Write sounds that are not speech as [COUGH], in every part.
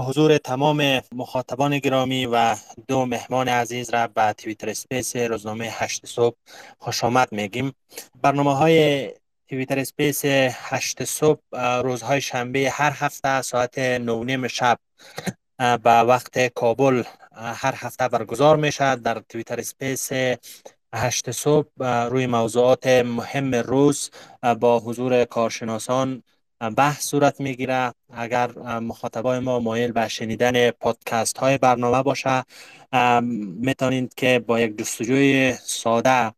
حضور تمام مخاطبان گرامی و دو مهمان عزیز را به Twitter Space روزنامه هشت صبح خوش آمد میگیم. برنامه های Twitter Space هشت صبح روزهای شنبه هر هفته ساعت نونیم شب به وقت کابل هر هفته برگزار میشه در Twitter Space هشت صبح روی موضوعات مهم روز با حضور کارشناسان بحث صورت می‌گیره. اگر مخاطبای ما مایل به شنیدن پادکست های برنامه باشه می‌تونید که با یک جستجوی ساده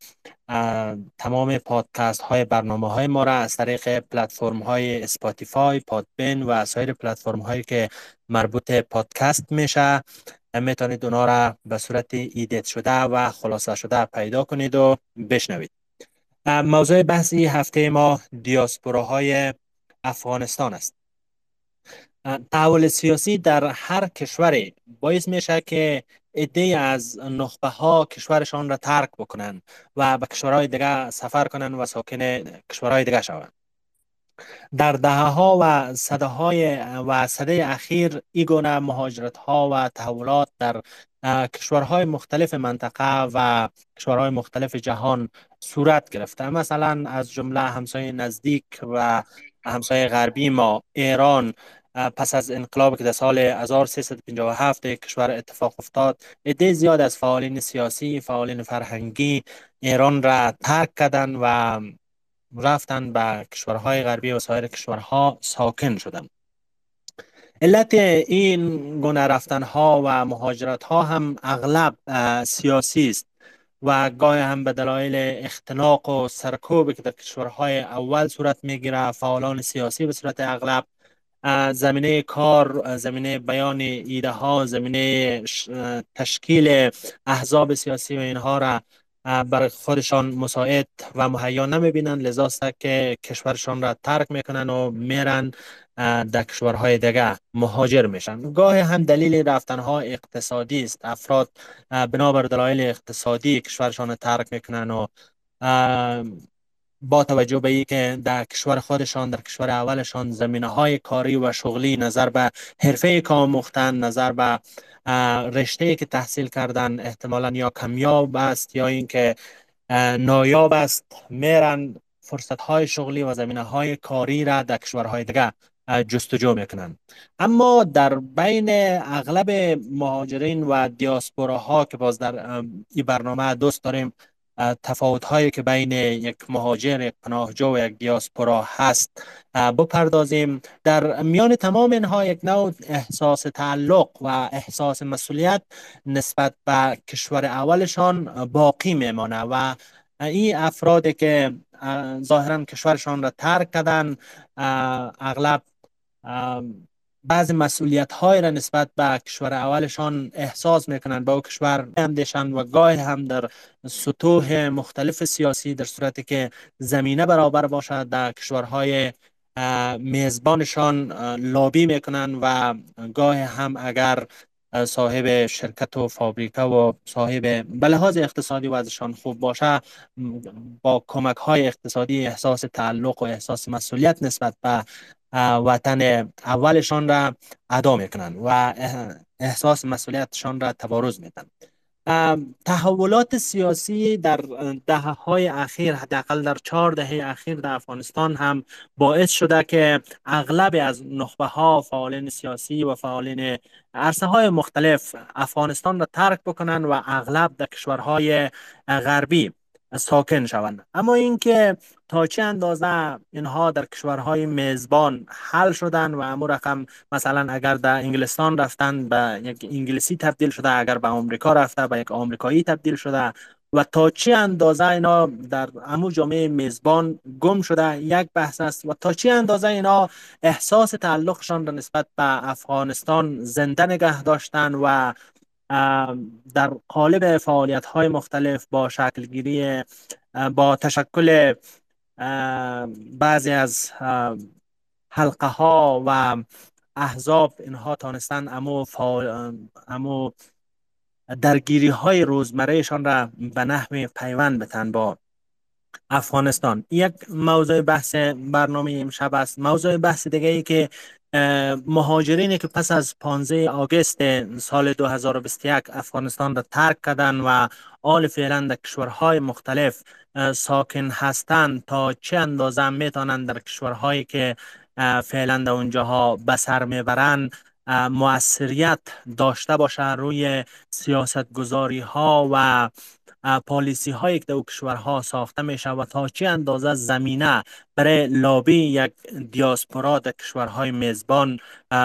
تمام پادکست های برنامه های ما را از طریق پلتفرم های اسپاتیفای، پادبین و سایر پلتفرم هایی که مربوط پادکست میشه می‌تونید اونا را به صورت edit شده و خلاصه شده پیدا کنید و بشنوید. موضوع بحثی هفته ما دیاسپوراهای افغانستان است. تحول سیاسی در هر کشوری باعث میشه که عده از نخبه ها کشورشان را ترک بکنند و به کشورهای دیگه سفر کنند و ساکن کشورهای دیگه شوند. در دهه ها و صده های و صده اخیر ایگونه مهاجرت ها و تحولات در کشورهای مختلف منطقه و کشورهای مختلف جهان صورت گرفته. مثلا از جمله همسایه نزدیک و همسایه غربی ما ایران پس از انقلاب که در سال 1357 کشور اتفاق افتاد عده زیاد از فعالین سیاسی فعالین فرهنگی ایران را ترک کردن و رفتن به کشورهای غربی و سایر کشورها ساکن شدن علت این گونه رفتن ها و مهاجرت ها هم اغلب سیاسی است. و گاه هم به دلایل اختناق و سرکوبی که در کشورهای اول صورت می‌گیره. فعالان سیاسی به صورت اغلب زمینه کار زمینه بیان ایده ها زمینه تشکیل احزاب سیاسی و اینها را برای خودشان مساعد و مهیا نمی‌بینند لذا که کشورشان را ترک می‌کنن و میرن در کشورهای دیگه مهاجر میشن. گاه هم دلیل رفتن ها اقتصادی است. افراد بنابر دلایل اقتصادی کشورشان را ترک می‌کنن و با توجه به که در کشور خودشان در کشور اولشان زمینه های کاری و شغلی نظر به حرفه کام مختن نظر به رشته که تحصیل کردن احتمالا یا کمیاب است یا اینکه نایاب است میرن فرصت های شغلی و زمینه های کاری را در کشورهای دیگه جستجو می‌کنن. اما در بین اغلب مهاجرین و دیاسپوراها که باز در این برنامه دوست داریم تفاوت هایی که بین یک مهاجر یک پناهجو و یک دیاسپورا هست. بپردازیم. در میان تمام اینها یک نوع احساس تعلق و احساس مسئولیت نسبت به کشور اولشان باقی میمانه و این افرادی که ظاهرا کشورشان را ترک کردن اغلب بعض مسئولیت های را نسبت به کشور اولشان احساس می‌کنند. با کشور اندیشند و گاه هم در سطوح مختلف سیاسی در صورتی که زمینه برابر باشد در کشورهای میزبانشان لابی می‌کنند و گاه هم اگر صاحب شرکت و فابریکه و صاحب به لحاظ اقتصادی وضعشان خوب باشه با کمک های اقتصادی احساس تعلق و احساس مسئولیت نسبت به وطن اولشان را ادا می‌کنند و احساس مسئولیتشان را تبارز میدن. تحولات سیاسی در دهه های اخیر حداقل در چهار دهه اخیر در افغانستان هم باعث شده که اغلب از نخبه ها فعالین سیاسی و فعالین عرصه های مختلف افغانستان را ترک بکنند و اغلب در کشورهای غربی. ساکن شوند. اما اینکه تا چه اندازه اینها در کشورهای میزبان حل شدن و امو رقم مثلا اگر در انگلستان رفتن به یک انگلیسی تبدیل شده اگر به آمریکا رفته به یک آمریکایی تبدیل شده و تا چه اندازه اینا در امو جامعه میزبان گم شده یک بحث است و تا چه اندازه اینا احساس تعلقشان را نسبت به افغانستان زنده نگه داشتن و در قالب فعالیت های مختلف با شکلگیری با تشکل بعضی از حلقه ها و احزاب اینها تانستن امو, امو درگیری های روزمرهشان را به نحو پیوند بتن با افغانستان. یک موضوع بحث برنامه امشب است. موضوع بحث دیگه ای که مهاجرینی که پس از 15 آگست سال 2021 افغانستان را ترک کردن و آل فعلا در کشورهای مختلف ساکن هستند تا چه اندازه می‌تونند در کشورهایی که فعلا در اونجاها به سر می‌برند موثریت داشته باشه روی سیاست گذاری ها و پالیسی هایی که در کشورها ساخته می و تا چه اندازه زمینه برای لابی یک دیاسپورا در کشورهای میزبان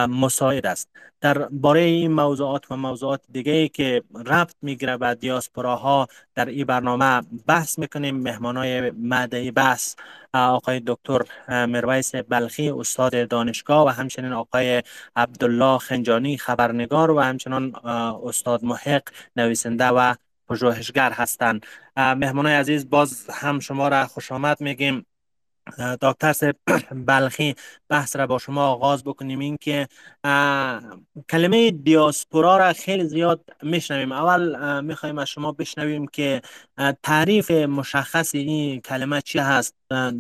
مساعد است. در باره این موضوعات و موضوعات دیگه که ربط می‌گیره به دیاسپوراها در این برنامه بحث می‌کنیم مهمان های مدعی بحث آقای دکتر مرویس بلخی استاد دانشگاه و همچنین آقای عبدالله خنجانی خبرنگار و همچنین استاد محق نویسنده و پژوهشگر هستند مهمان عزیز باز هم شما را خوش آمد میگیم. دکتر [CLEARS THROAT] بلخی بحث را با شما آغاز بکنیم. این که کلمه دیاسپورا را خیلی زیاد میشنویم. اول می‌خوایم از شما بشنویم که تعریف مشخص این کلمه چی هست.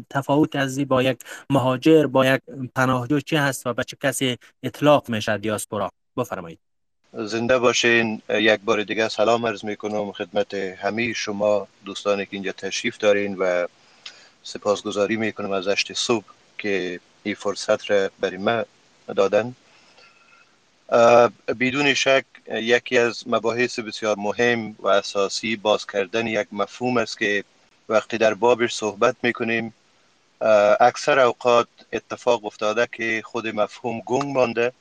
تفاوت از با یک مهاجر با یک پناهجو چی هست و به چه کسی اطلاق میشه دیاسپورا؟ بفرمایید. زنده باشین. یک بار دیگه سلام عرض می‌کنم خدمت همه شما دوستانی که اینجا تشریف دارین و سپاسگزاری می‌کنم از اشت صبح که این فرصت را برای ما دادن. بدون شک یکی از مباحث بسیار مهم و اساسی باز کردن یک مفهوم است که وقتی در بابش صحبت می‌کنیم اکثر اوقات اتفاق افتاده که خود مفهوم گنگ مانده.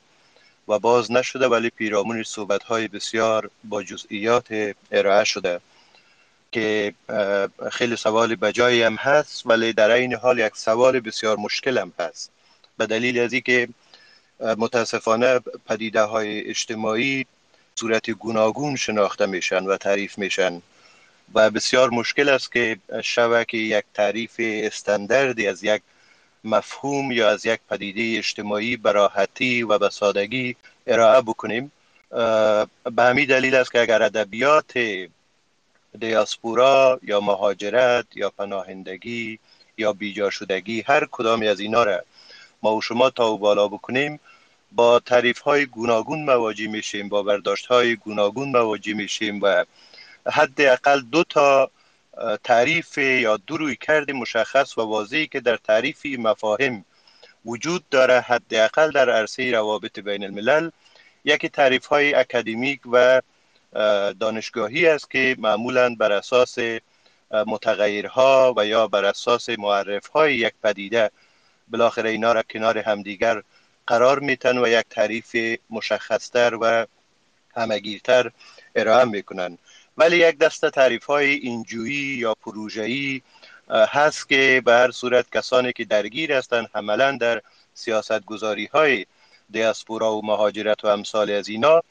و باز نشده ولی پیرامون صحبت های بسیار با جزئیات ارائه شده که خیلی سوال بجایی هم هست ولی در این حال یک سوال بسیار مشکل هم هست. به دلیل از که متاسفانه پدیده های اجتماعی صورت گوناگون شناخته میشن و تعریف میشن و بسیار مشکل است که شبکه یک تعریف استانداردی از یک مفهوم یا از یک پدیده اجتماعی براحتی و به سادگی ارائه بکنیم. به همین دلیل است که اگر ادبیات دیاسپورا یا مهاجرت یا پناهندگی یا بیجا شدگی هر کدامی از اینا را ما و شما تا و بالا بکنیم با تعریف های گوناگون مواجه میشیم با برداشت های گوناگون مواجه میشیم و حداقل دو تا تعریف یا دو روی کرد مشخص و واضحی که در تعریف مفاهیم وجود داره حداقل در عرصه روابط بین الملل. یکی تعریف های اکادمیک و دانشگاهی است که معمولا بر اساس متغیرها و یا بر اساس معرف های یک پدیده بالاخره اینا را کنار همدیگر قرار میتن و یک تعریف مشخصتر و همگیرتر ارائه می‌کنن. ولی یک دسته تعریف های NGO یی یا پروژه‌ای هست که به هر صورت کسانی که درگیر هستند عملا در سیاست گذاری های دیاسپورا و مهاجرت و امثال از اینا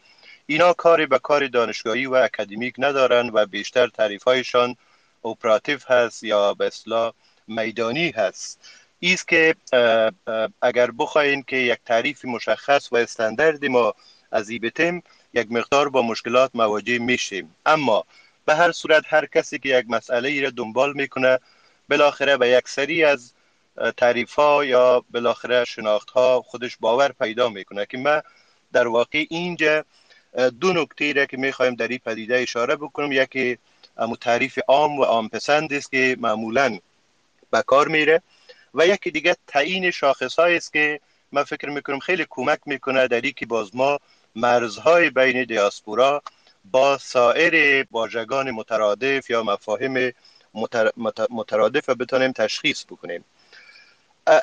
اینا کاری به کار دانشگاهی و اکادمیک ندارن و بیشتر تعریف هایشان operative هست یا به اصطلاح میدانی هست. ایست که اگر بخواین که یک تعریف مشخص و استاندارد ما از ای یک مقدار با مشکلات مواجه میشیم. اما به هر صورت هر کسی که یک مسئله ای را دنبال می‌کنه بالاخره به یک سری از تعریف ها یا بالاخره شناخت ها خودش باور پیدا می‌کنه که ما در واقع اینجا دو نکته را که می‌خوایم در این پدیده اشاره بکنم. یکی امو تعریف عام و عام پسند است که معمولا به کار میره و یکی دیگه تعیین شاخص است که من فکر می‌کنم خیلی کمک می‌کنه در که باز ما مرزهای بین دیاسپورا با سایر واژگان مترادف یا مفاهیم مترادف و بتانیم تشخیص بکنیم.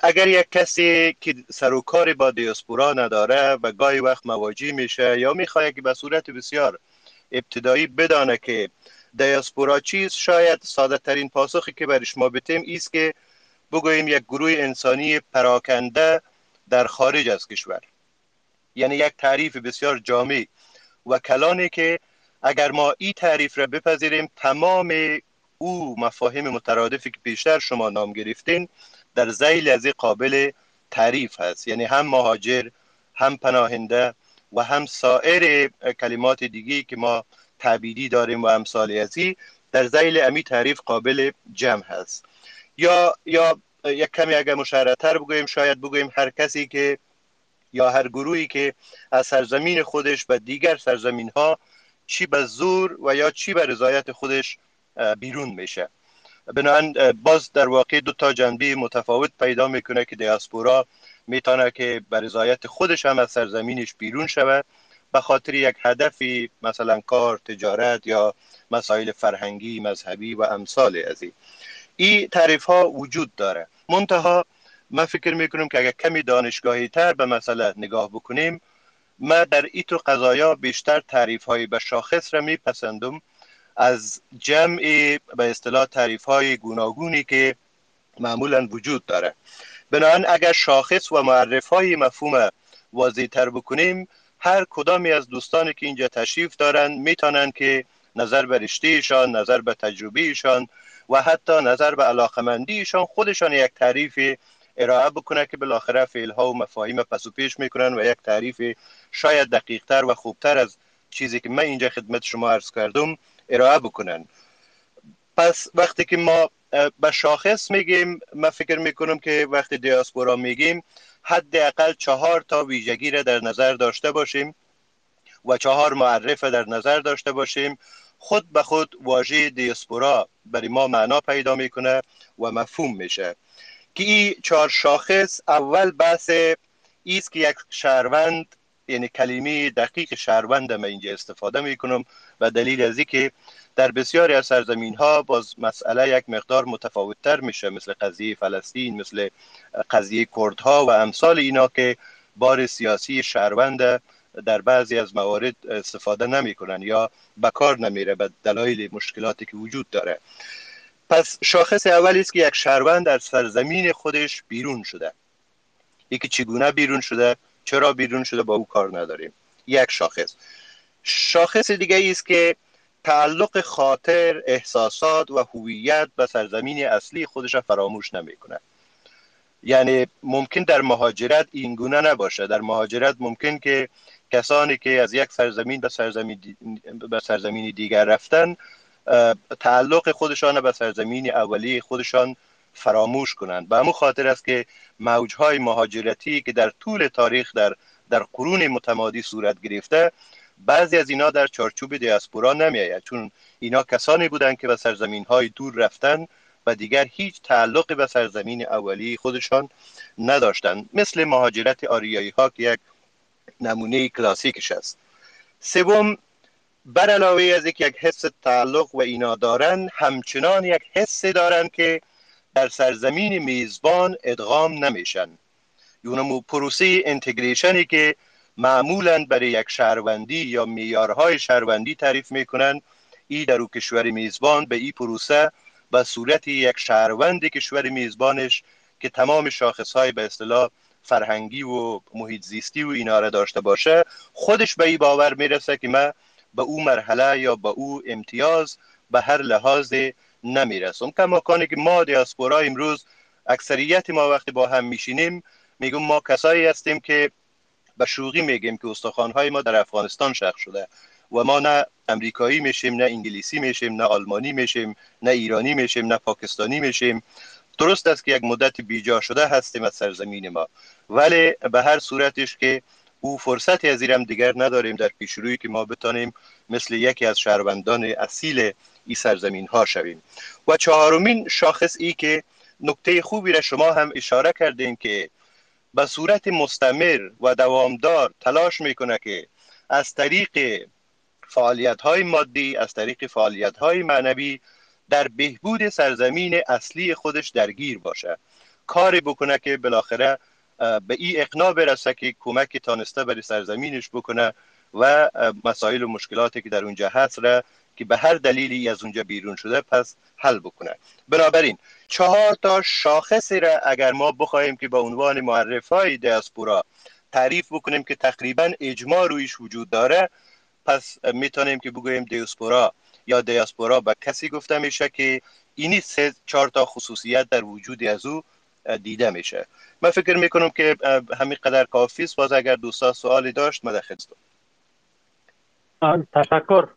اگر یک کسی که سر و کاری با دیاسپورا نداره و گاهی وقت مواجه میشه یا می‌خواد که به صورت بسیار ابتدایی بدانه که دیاسپورا چیست شاید ساده ترین پاسخی که برش ما بتیم ایست که بگوییم یک گروه انسانی پراکنده در خارج از کشور. یعنی یک تعریف بسیار جامع. و کلانی که اگر ما این تعریف را بپذیریم تمام او مفاهیم مترادفی که پیشتر شما نام گرفتین در زیل از قابل تعریف هست. یعنی هم مهاجر هم پناهنده و هم سایر کلمات دیگی که ما تعبیدی داریم و امثال ازی در زیل امی تعریف قابل جمع هست. یا یا یک کمی اگر مشارتر بگوییم شاید بگوییم هر کسی که یا هر گروهی که از سرزمین خودش به دیگر سرزمین ها چی به زور و یا چی به رضایت خودش بیرون میشه. بنابراین باز در واقع دو تا جنبه متفاوت پیدا می‌کنه که دیاسپورا می‌تونه که به رضایت خودش هم از سرزمینش بیرون شود به خاطر یک هدفی مثلا کار تجارت یا مسائل فرهنگی مذهبی و امثال از این این تعریف ها وجود داره. منتها من فکر می‌کنم که اگر کمی دانشگاهی تر به مسئله نگاه بکنیم ما در ایتو قضایا بیشتر تعریف های به شاخص را میپسندم. از جمع به اصطلاح تعریف های گوناگونی که معمولا وجود داره. بنابراین اگر شاخص و معرف های مفهوم واضح تر بکنیم هر کدامی از دوستانی که اینجا تشریف دارن می‌تونن که نظر به رشتهشان نظر به تجربهشان و حتی نظر به علاقمندیشان خودشان یک تعریف ارائه بکنه که بالاخره فعل ها و مفاهیم پس و پیش می‌کنن و یک تعریف شاید دقیقتر و خوبتر از چیزی که من اینجا خدمت شما عرض کردم ارائه بکنن. پس وقتی که ما به شاخص میگیم من فکر می‌کنم که وقتی دیاسپورا میگیم حداقل چهار تا ویژگی را در نظر داشته باشیم و چهار معرف در نظر داشته باشیم خود به خود واژه دیاسپورا برای ما معنا پیدا می‌کنه و مفهوم میشه. که این چهار شاخص اول بحث ایست که یک شهروند یعنی کلمه دقیق شهروند من اینجا استفاده می‌کنم و دلیل از که در بسیاری از سرزمین ها باز مسئله یک مقدار متفاوت تر میشه مثل قضیه فلسطین مثل قضیه کردها و امثال اینا که بار سیاسی شهروند در بعضی از موارد استفاده نمی‌کنن یا به کار نمیره به دلایل مشکلاتی که وجود داره. پس شاخص اولی است که یک شهروند در سرزمین خودش بیرون شده. یکی چگونه بیرون شده؟ چرا بیرون شده؟ با او کار نداریم. یک شاخص. شاخص دیگه است که تعلق خاطر احساسات و هویت به سرزمین اصلی خودش را فراموش نمی‌کنه یعنی ممکن در مهاجرت این گونه نباشه. در مهاجرت ممکن که کسانی که از یک سرزمین به سرزمین, به سرزمین دیگر رفتن تعلق خودشان به سرزمین اولی خودشان فراموش کنند. به همون خاطر است که موجهای مهاجرتی که در طول تاریخ در در قرون متمادی صورت گرفته بعضی از اینا در چارچوب دیاسپورا نمی چون اینا کسانی بودند که به سرزمین های دور رفتن و دیگر هیچ تعلق به سرزمین اولی خودشان نداشتند. مثل مهاجرت آریایی ها که یک نمونه کلاسیکش است. سوم بر علاوه از یک حس تعلق و اینا دارن همچنان یک حس دارن که در سرزمین میزبان ادغام نمیشن. یونمو پروسه انتگریشنی که معمولا برای یک شهروندی یا میارهای شهروندی تعریف می‌کنن ای در او کشور میزبان به این پروسه به صورت یک شهروند کشور میزبانش که تمام شاخصهای به اصطلاح فرهنگی و محیط زیستی و اینا را داشته باشه خودش به این باور می‌رسه که من به او مرحله یا به او امتیاز به هر لحاظ نمی‌رسم کماکانی که ما دیاسپورا امروز اکثریت ما وقتی با هم میشینیم میگم ما کسایی هستیم که به شوقی میگیم که استخوانهای ما در افغانستان شخ شده و ما نه امریکایی میشیم نه انگلیسی میشیم نه آلمانی میشیم نه ایرانی میشیم نه پاکستانی میشیم. درست است که یک مدت بیجا شده هستیم از سرزمین ما. ولی به هر صورتش که او فرصتی از ایرم دیگر نداریم در پیشرویی که ما بتانیم مثل یکی از شهروندان اصیل ای سرزمین ها شویم. و چهارمین شاخص ای که نکته خوبی را شما هم اشاره کردیم که به صورت مستمر و دوامدار تلاش می‌کنه که از طریق فعالیت های مادی از طریق فعالیت های معنوی در بهبود سرزمین اصلی خودش درگیر باشه. کاری بکنه که بالاخره به این اقناع برسه که کمک تانسته برای سرزمینش بکنه و مسائل و مشکلاتی که در اونجا هست را که به هر دلیلی از اونجا بیرون شده پس حل بکنه. بنابراین چهار تا شاخصی را اگر ما بخواهیم که به عنوان معرف های دیاسپورا تعریف بکنیم که تقریبا اجماع رویش وجود داره پس می‌تونیم که بگوییم دیاسپورا یا دیاسپورا به کسی گفته میشه که اینی سه چهار تا خصوصیت در وجود از او دیده میشه. من فکر می‌کنم که همین قدر کافی است. باز اگر دوستا سوالی داشت مدخلستم تشکر.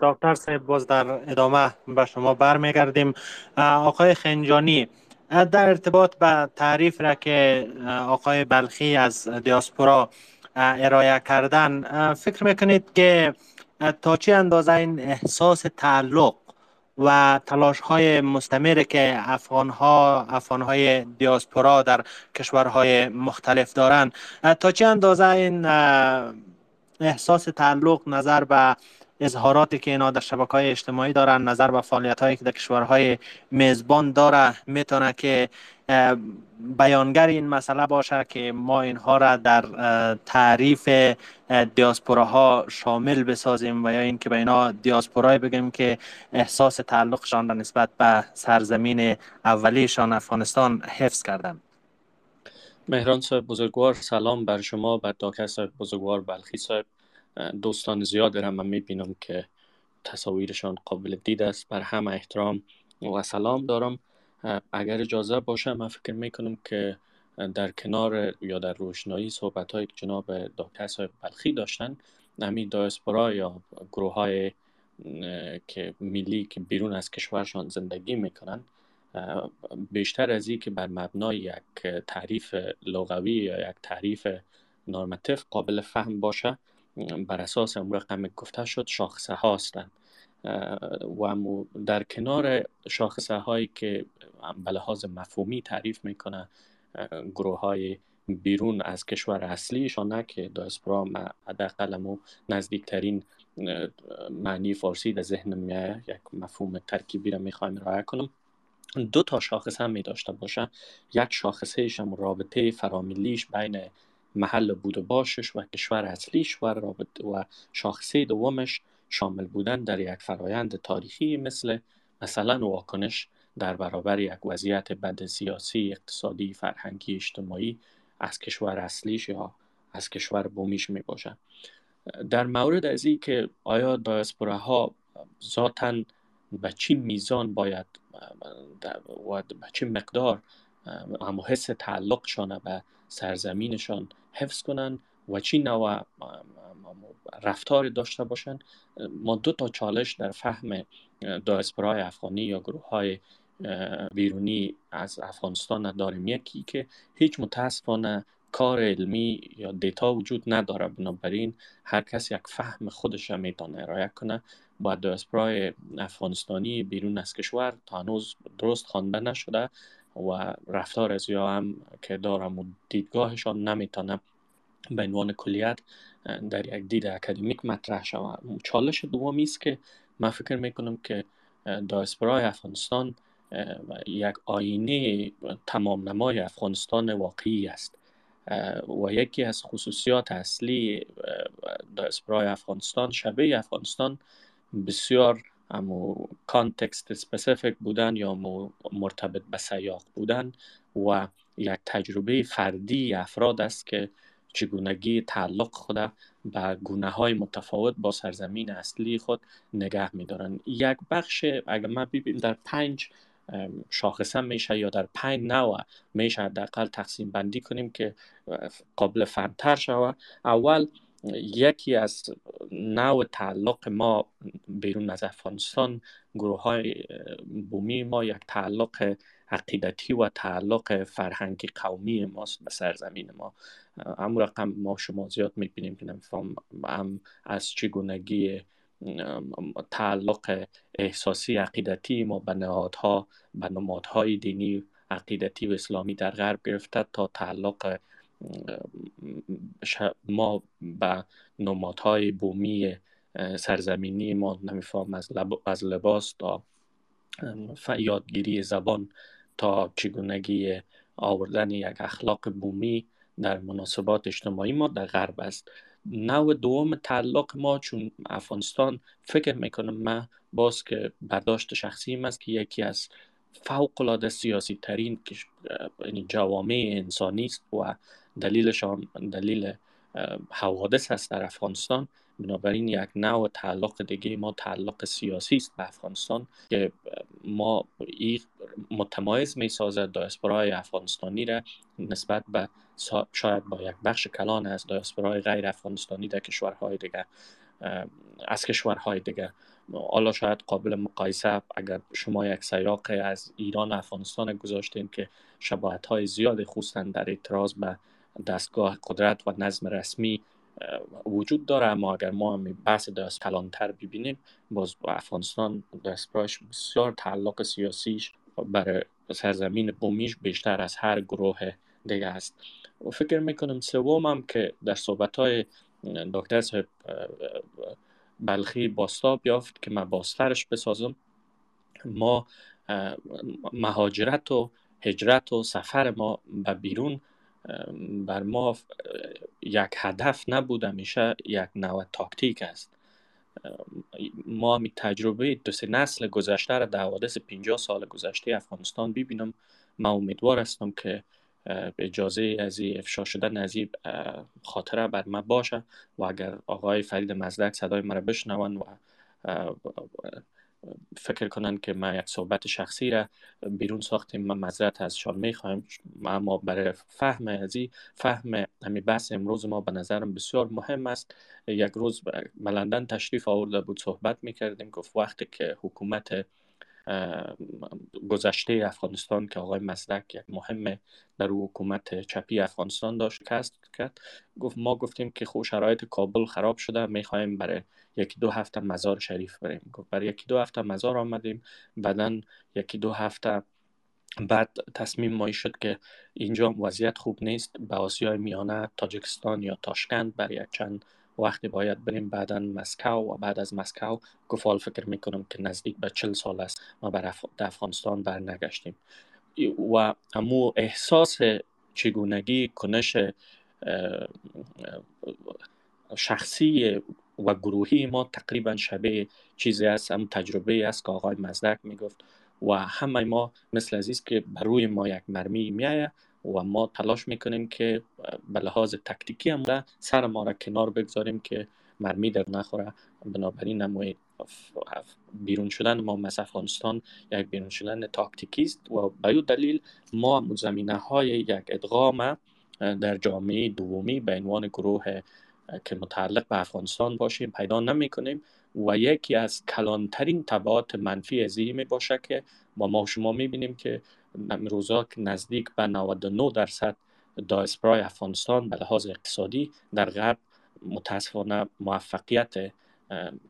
دکتر صاحب باز در ادامه به شما برمیگردیم. آقای خنجانی در ارتباط به تعریف را که آقای بلخی از دیاسپورا ارائه کردن فکر می‌کنید که تا چه اندازه این احساس تعلق و تلاش های مستمر که افغان ها افغان های دیاسپورا در کشورهای مختلف دارند. تا چه اندازه این احساس تعلق نظر به اظهاراتی که اینا در شبکه های اجتماعی دارن نظر به فعالیت هایی که در کشورهای میزبان داره می‌تونه که بیانگر این مسئله باشه که ما اینها را در تعریف دیاسپوراها شامل بسازیم و یا اینکه به اینا دیاسپورای بگیم که احساس تعلقشان را نسبت به سرزمین اولیشان افغانستان حفظ کردن. مهران صاحب بزرگوار سلام بر شما بر داکر صاحب بزرگوار بلخی صاحب. دوستان زیاد را من می‌بینم که تصاویرشان قابل دید است. بر همه احترام و سلام دارم. اگر اجازه باشه من فکر می‌کنم که در کنار یا در روشنایی صحبت های جناب دکتر صاحب بلخی داشتن نمی دایسپورا یا گروه های که ملی که بیرون از کشورشان زندگی می‌کنن بیشتر از این که بر مبنای یک تعریف لغوی یا یک تعریف نرمتیف قابل فهم باشه بر اساس اون رقم گفته شد شاخصه هستند و در کنار شاخصه هایی که به لحاظ مفهومی تعریف می‌کنه گروه های بیرون از کشور اصلیشان نه که دایسپرا حداقل نزدیکترین معنی فارسی در ذهن میایه یک مفهوم ترکیبی را می‌خوایم رعایت کنم. دو تا شاخص هم می داشته باشه. یک شاخصه هم رابطه فرامیلیش بین محل بود و باشش و کشور اصلیش و رابطه و شاخصه دومش شامل بودن در یک فرایند تاریخی مثل مثلا واکنش در برابر یک وضعیت بد سیاسی، اقتصادی، فرهنگی، اجتماعی از کشور اصلیش یا از کشور بومیش می باشد. در مورد از این که آیا دایسپوره ها ذاتا به چی میزان باید و به چه مقدار اما حس تعلقشان به سرزمینشان حفظ کنند و چی نوع رفتار داشته باشند ما دو تا چالش در فهم دایسپرای افغانی یا گروه های بیرونی از افغانستان داریم یکی که هیچ متاسفانه کار علمی یا دیتا وجود نداره. بنابراین هر کس یک فهم خودش می‌تونه ارائه کنه. با دایسپرای افغانستانی بیرون از کشور تا هنوز درست خوانده نشده و رفتار از یا هم که دارم و دیدگاهشان نمی‌تونه به عنوان کلیت در یک دید اکادمیک مطرح شود. چالش دومی است که من فکر می‌کنم که دایسپرای افغانستان یک آینه تمام نمای افغانستان واقعی است. و یکی از خصوصیات اصلی دایسپرای افغانستان شبه افغانستان بسیار امو context specific بودن یا مرتبط به سیاق بودن و یک تجربه فردی افراد است که چگونگی تعلق خود به گونه های متفاوت با سرزمین اصلی خود نگه میدارن یک بخش اگر ما ببینیم در پنج شاخصه میشه یا در پنج نوع میشه حداقل تقسیم بندی کنیم که قابل فهمتر شود اول یکی از نوع تعلق ما بیرون از افغانستان گروه های بومی ما یک تعلق عقیدتی و تعلق فرهنگی قومی ماست به سرزمین ما. اما رقم ما شما زیاد می‌بینیم که نمیفهم هم از چگونگی تعلق احساسی عقیدتی ما به نهادها به نمادهای دینی عقیدتی و اسلامی در غرب گرفته تا تعلق ما به نمادهای بومی سرزمینی ما نمیفهم از, لباس تا یادگیری زبان تا چگونگی آوردن یک اخلاق بومی در مناسبات اجتماعی ما در غرب است. نوع دوم تعلق ما چون افغانستان فکر می‌کنم من باز که برداشت شخصی است که یکی از فوق العاده سیاسی ترین یعنی جوامع انسانی است و دلیلشان دلیل حوادث هست در افغانستان. بنابراین یک نوع تعلق دیگه ما تعلق سیاسی است به افغانستان که ما متمایز می سازد دایسپورای افغانستانی را نسبت به شاید با یک بخش کلان از دایسپورای غیر افغانستانی در کشورهای دیگر از کشورهای دیگه حالا شاید قابل مقایسه اگر شما یک سیاق از ایران و افغانستان گذاشتین که شباهت های زیاد خوستن در اعتراض به دستگاه قدرت و نظم رسمی وجود داره اما اگر ما هم بحث دست کلانتر ببینیم باز با افغانستان دستپراش بسیار تعلق سیاسیش برای سرزمین بومیش بیشتر از هر گروه دیگه است. و فکر می‌کنم سوم هم که در صحبت های دکتر صاحب بلخی باستاب یافت که من باسترش بسازم. ما مهاجرت و هجرت و سفر ما به بیرون بر ما یک هدف نبود میشه یک نوع تاکتیک است. ما می تجربه دو سه نسل گذشته را در حوادث 50 سال گذشته افغانستان ببینم. ما امیدوار هستم که اجازه از افشا شدن از خاطره بر ما باشه و اگر آقای فرید مزدک صدای مرا بشنون و فکر کنن که ما یک صحبت شخصی را بیرون ساختیم. ما مذرت ازشان می‌خوایم اما برای فهم ازی فهم همین بحث امروز ما به نظرم بسیار مهم است. یک روز به تشریف آورده بود صحبت می‌کردیم. گفت وقتی که حکومت گذشته افغانستان که آقای یک مهم در حکومت چپی افغانستان داشت کست کرد. گفت ما گفتیم که خو شرایط کابل خراب شده می‌خواهیم برای یکی دو هفته مزار شریف بریم. گفت برای یکی دو هفته مزار آمدیم بعدا یکی دو هفته بعد تصمیم مایی شد که اینجا وضعیت خوب نیست. به آسیای میانه تاجکستان یا تاشکند برای چند وقتی باید بریم بعدا مسکو و بعد از مسکو گفال فکر می‌کنم که نزدیک به چل سال است ما بر افغانستان برنگشتیم. و امو احساس چگونگی کنش شخصی و گروهی ما تقریبا شبیه چیزی است هم تجربه است که آقای مزدک می‌گفت و همه ما مثل عزیز که بر روی ما یک مرمی میایه و ما تلاش می‌کنیم که به لحاظ تکتیکی هم سر ما را کنار بگذاریم که مرمی در نخوره بنابراین نموی بیرون شدن ما از افغانستان یک بیرون شدن تاکتیکی است و به دلیل ما زمینه های یک ادغام در جامعه دومی به عنوان گروه که متعلق به افغانستان باشیم پیدا نمی کنیم و یکی از کلانترین تبعات منفی از می باشه که با ما شما می بینیم که روزا که نزدیک به 99 درصد دایسپرای افغانستان به لحاظ اقتصادی در غرب متاسفانه موفقیت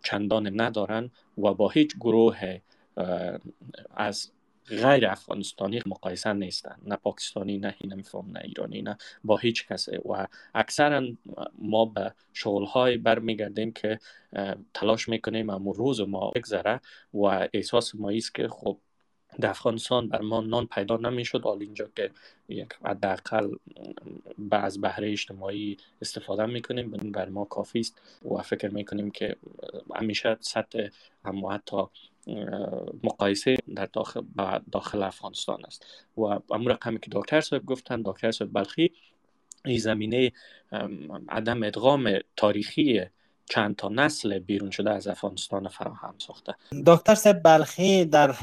چندان ندارن و با هیچ گروه از غیر افغانستانی مقایسه نیستن نه پاکستانی نه نمیفهم نه ایرانی نه با هیچ کسی و اکثرا ما به شغلهای برمیگردیم که تلاش می‌کنیم اما روز ما بگذره و احساس ما است که خب در افغانستان بر ما نان پیدا نمی‌شد. حال اینجا که یک حداقل از بهره اجتماعی استفاده می‌کنیم بر ما کافی است و فکر می‌کنیم که همیشه سطح اما حتی مقایسه در داخل, داخل افغانستان است. و امور رقمی که دکتر صاحب گفتن دکتر صاحب بلخی این زمینه عدم ادغام تاریخی چند تا نسل بیرون شده از افغانستان فراهم ساخته. دکتر سب بلخی در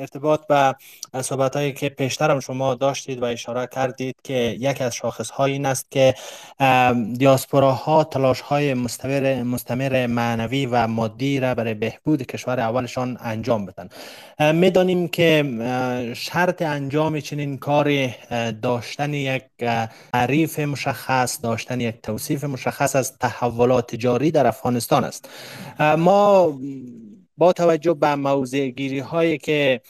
ارتباط به صحبت هایی که پیشترم شما داشتید و اشاره کردید که یک از شاخص های این است که دیاسپوراها تلاش های مستمر, مستمر معنوی و مادی را برای بهبود کشور اولشان انجام بدن. می‌دانیم که شرط انجام چنین کار داشتن یک تعریف مشخص داشتن یک توصیف مشخص از تحولات جاری در افغانستان است. ما با توجه به موضع گیری هایی که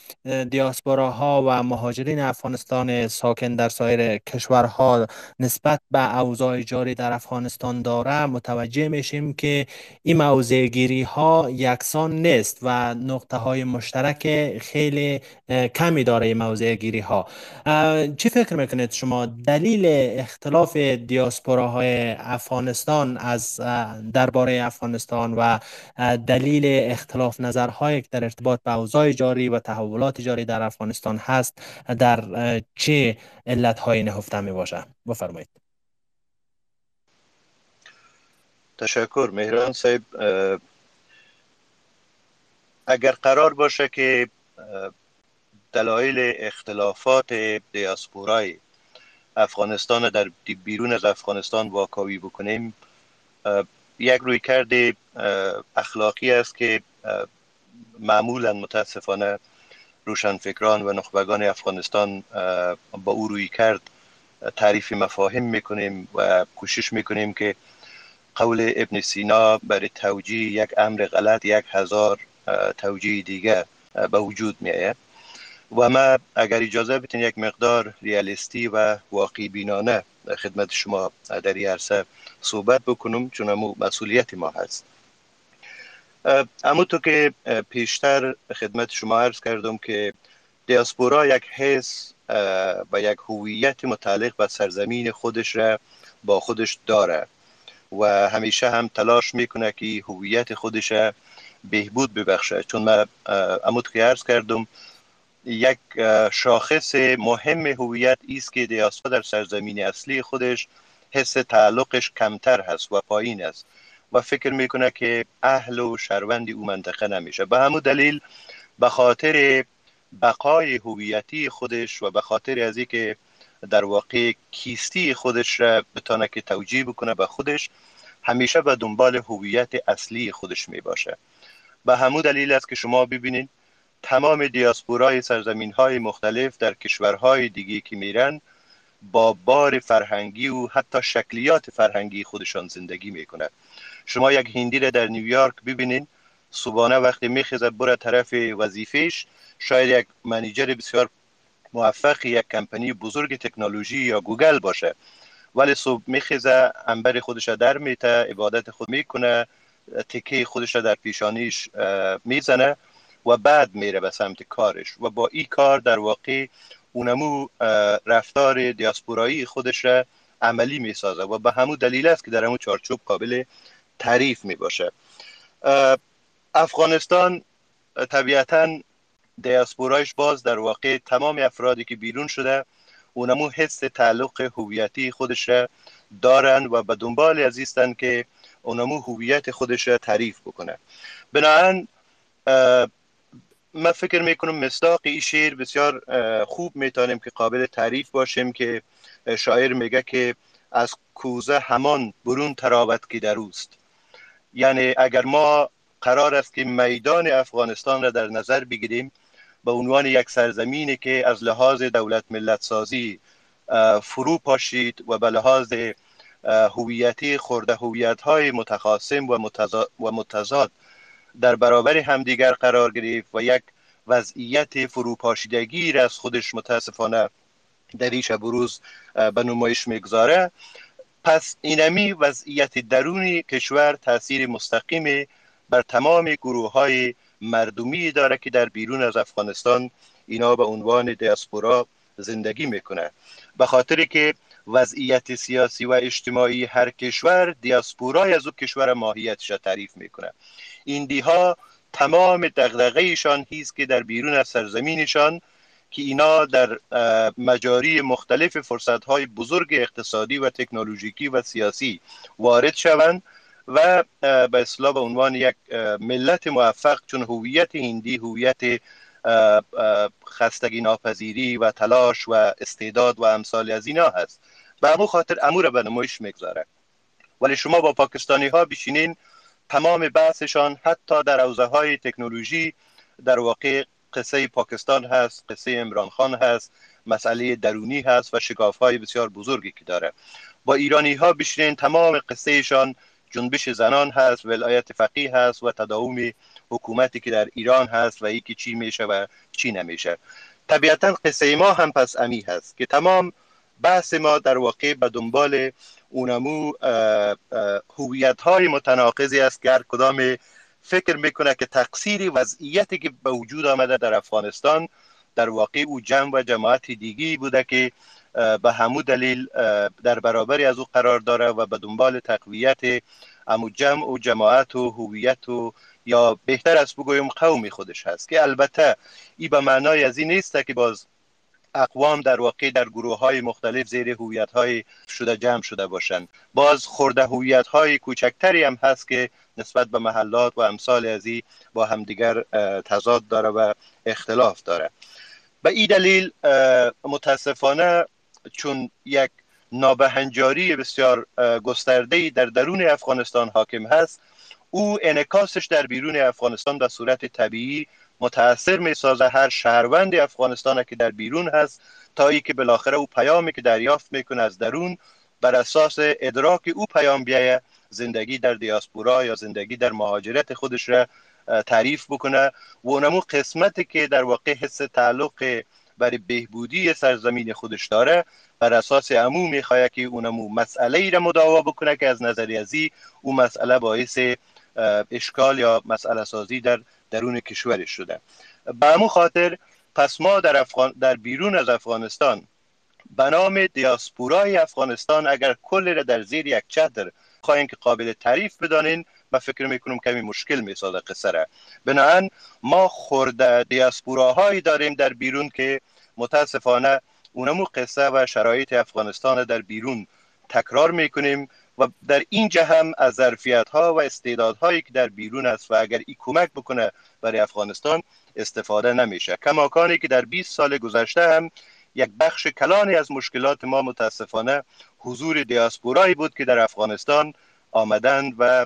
ها و مهاجرین افغانستان ساکن در سایر کشورها نسبت به اوضاع جاری در افغانستان داره متوجه میشیم که این موضع گیری ها یکسان نیست و نقطه های مشترک خیلی کمی داره این موضع گیری ها چی فکر می‌کنید شما؟ دلیل اختلاف های افغانستان از درباره افغانستان و دلیل اختلاف نظرهایی که در ارتباط به اوضاع جاری و تحولات جاری در افغانستان هست در چه علتهایی نهفته می باشه؟ بفرمایید. تشکر. مهران صاحب اگر قرار باشه که دلایل اختلافات دیاسپورای افغانستان در بیرون از افغانستان واکاوی بکنیم یک روی کرده اخلاقی است که معمولا متاسفانه روشنفکران و نخبگان افغانستان با او روی کرد. تعریف مفاهیم می‌کنیم و کوشش می‌کنیم که قول ابن سینا برای توجیه یک امر غلط یک هزار توجیه دیگه به وجود میآید. و ما اگر اجازه بتین یک مقدار ریالیستی و واقعی بینانه خدمت شما در این عرصه صحبت بکنم چون مسئولیت ما هست. اما تو که پیشتر خدمت شما عرض کردم که دیاسپورا یک حس و یک هویت متعلق به سرزمین خودش را با خودش داره و همیشه هم تلاش می‌کنه که هویت خودش بهبود ببخشه. چون من امود که عرض کردم یک شاخص مهم هویت است که دیاسپورا در سرزمین اصلی خودش حس تعلقش کمتر هست و پایین است. و فکر می‌کنه که اهل و شهروند او منطقه نمیشه. به همون دلیل به خاطر بقای هویتی خودش و به خاطر از که در واقع کیستی خودش را بتانه که توجیه بکنه به خودش همیشه به دنبال هویت اصلی خودش می باشه به همون دلیل است که شما ببینید تمام دیاسپورای سرزمین های مختلف در کشورهای دیگه که میرن با بار فرهنگی و حتی شکلیات فرهنگی خودشان زندگی می‌کنه شما یک هندی را در نیویورک ببینید صبحانه وقتی میخیزد بره طرف وظیفهش. شاید یک منیجر بسیار موفق یک کمپانی بزرگ تکنولوژی یا گوگل باشه. ولی صبح میخیزه انبر خودش در میته عبادت خود می‌کنه تکه خودش در پیشانیش می‌زنه و بعد میره به سمت کارش. و با این کار در واقع اونمو رفتار دیاسپورایی خودش را عملی می‌سازه. و به همون دلیل است که در همون چارچوب قابل تعریف می باشه افغانستان طبیعتا دیاسپورایش باز در واقع تمام افرادی که بیرون شده اونمو حس تعلق هویتی خودش را دارن و به دنبال عزیستن که اونمو هویت خودش را تعریف بکنه. بنابراین من فکر می‌کنم مصداق این شعر بسیار خوب می‌تونیم که قابل تعریف باشیم که شاعر میگه که از کوزه همان برون تراوت که در اوست. یعنی اگر ما قرار است که میدان افغانستان را در نظر بگیریم به عنوان یک سرزمینی که از لحاظ دولت ملت سازی فرو پاشید و به لحاظ هویتی خورده هویت های متخاصم و متضاد در برابر همدیگر قرار گرفت و یک وضعیت فروپاشیدگی را از خودش متاسفانه در بروز به نمایش می‌گذاره. پس اینمی وضعیت درونی کشور تاثیر مستقیم بر تمام گروه های مردمی داره که در بیرون از افغانستان اینا به عنوان دیاسپورا زندگی می‌کنه. به خاطر که وضعیت سیاسی و اجتماعی هر کشور دیاسپورای از او کشور ماهیتش تعریف می‌کنه. ایندی ها تمام دغدغه ایشان هیست که در بیرون از سرزمینشان که اینا در مجاری مختلف فرصت بزرگ اقتصادی و تکنولوژیکی و سیاسی وارد شوند و به اصطلاح به عنوان یک ملت موفق چون هویت هندی هویت خستگی ناپذیری و تلاش و استعداد و امثال از اینا هست. به امو خاطر امو را به نمایش می‌گذاره ولی شما با پاکستانی ها بشینین تمام بحثشان حتی در حوزه های تکنولوژی در واقع قصه پاکستان هست قصه امران خان هست مسئله درونی هست و شکاف های بسیار بزرگی که داره. با ایرانی ها بشینین تمام قصهشان جنبش زنان هست ولایت فقیه هست و تداوم حکومتی که در ایران هست و یکی چی میشه و چی نمیشه. طبیعتا قصه ما هم پس امی هست که تمام بحث ما در واقع به دنبال اونمو هویت های متناقضی است که هر کدام فکر می‌کنه که تقصیر وضعیتی که به وجود آمده در افغانستان در واقع او جمع و جماعت دیگی بوده که به همو دلیل در برابری از او قرار داره و به دنبال تقویت امو جمع و جماعت و هویت و یا بهتر از بگویم قومی خودش هست که البته ای به معنای از این نیست که باز اقوام در واقع در گروه های مختلف زیر هویت های شده جمع شده باشند. باز خورده هویت های کوچکتری هم هست که نسبت به محلات و امثال ازی با همدیگر تضاد داره و اختلاف داره. به این دلیل متاسفانه چون یک نابهنجاری بسیار گسترده در درون افغانستان حاکم هست او انکاسش در بیرون افغانستان به صورت طبیعی متاثر می سازه هر شهروند افغانستان که در بیرون هست تا ای که بالاخره او پیامی که دریافت می‌کنه از درون بر اساس ادراک او پیام بیایه زندگی در دیاسپورا یا زندگی در مهاجرت خودش را تعریف بکنه و اونمو قسمتی که در واقع حس تعلق برای بهبودی سرزمین خودش داره بر اساس امو می‌خواه که اونمو مسئله ای را مداوا بکنه که از نظری ازی او مسئله باعث اشکال یا مسئله سازی در درون کشورش شده. به امو خاطر پس ما در, افغان در بیرون از افغانستان به نام دیاسپورای افغانستان اگر کل را در زیر یک چتر خواهیم که قابل تعریف بدانین و فکر می‌کنم کمی مشکل می‌سازه قصه را. بنابراین ما خورده دیاسپوراهایی داریم در بیرون که متاسفانه اونمو قصه و شرایط افغانستان در بیرون تکرار می‌کنیم و در اینجا هم از ظرفیت ها و استعدادهایی که در بیرون است و اگر ای کمک بکنه برای افغانستان استفاده نمیشه. کماکانی که در 20 سال گذشته هم یک بخش کلانی از مشکلات ما متاسفانه حضور دیاسپورایی بود که در افغانستان آمدند و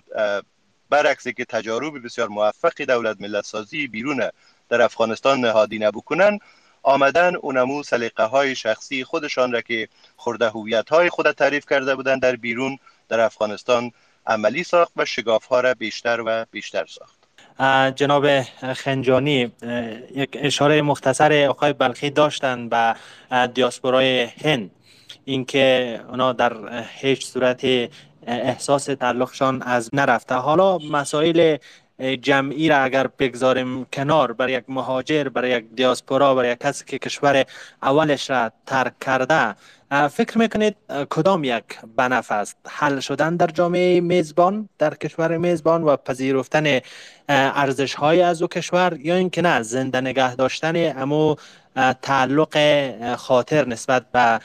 برعکسی که تجارب بسیار موفقی دولت ملت سازی بیرون در افغانستان نهادی نبکنن آمدن اونمو سلیقه های شخصی خودشان را که خورده هویت های خود تعریف کرده بودند در بیرون در افغانستان عملی ساخت و شگاف ها را بیشتر و بیشتر ساخت. جناب خنجانی یک اشاره مختصر آقای بلخی داشتند به دیاسپورای هند. اینکه اونا در هیچ صورت احساس تعلقشان از نرفته. حالا مسائل جمعی را اگر بگذاریم کنار برای یک مهاجر برای یک دیاسپورا برای یک کسی که کشور اولش را ترک کرده فکر می‌کنید کدام یک بنف است؟ حل شدن در جامعه میزبان در کشور میزبان و پذیرفتن ارزش های از او کشور یا اینکه نه زنده نگه داشتن امو تعلق خاطر نسبت به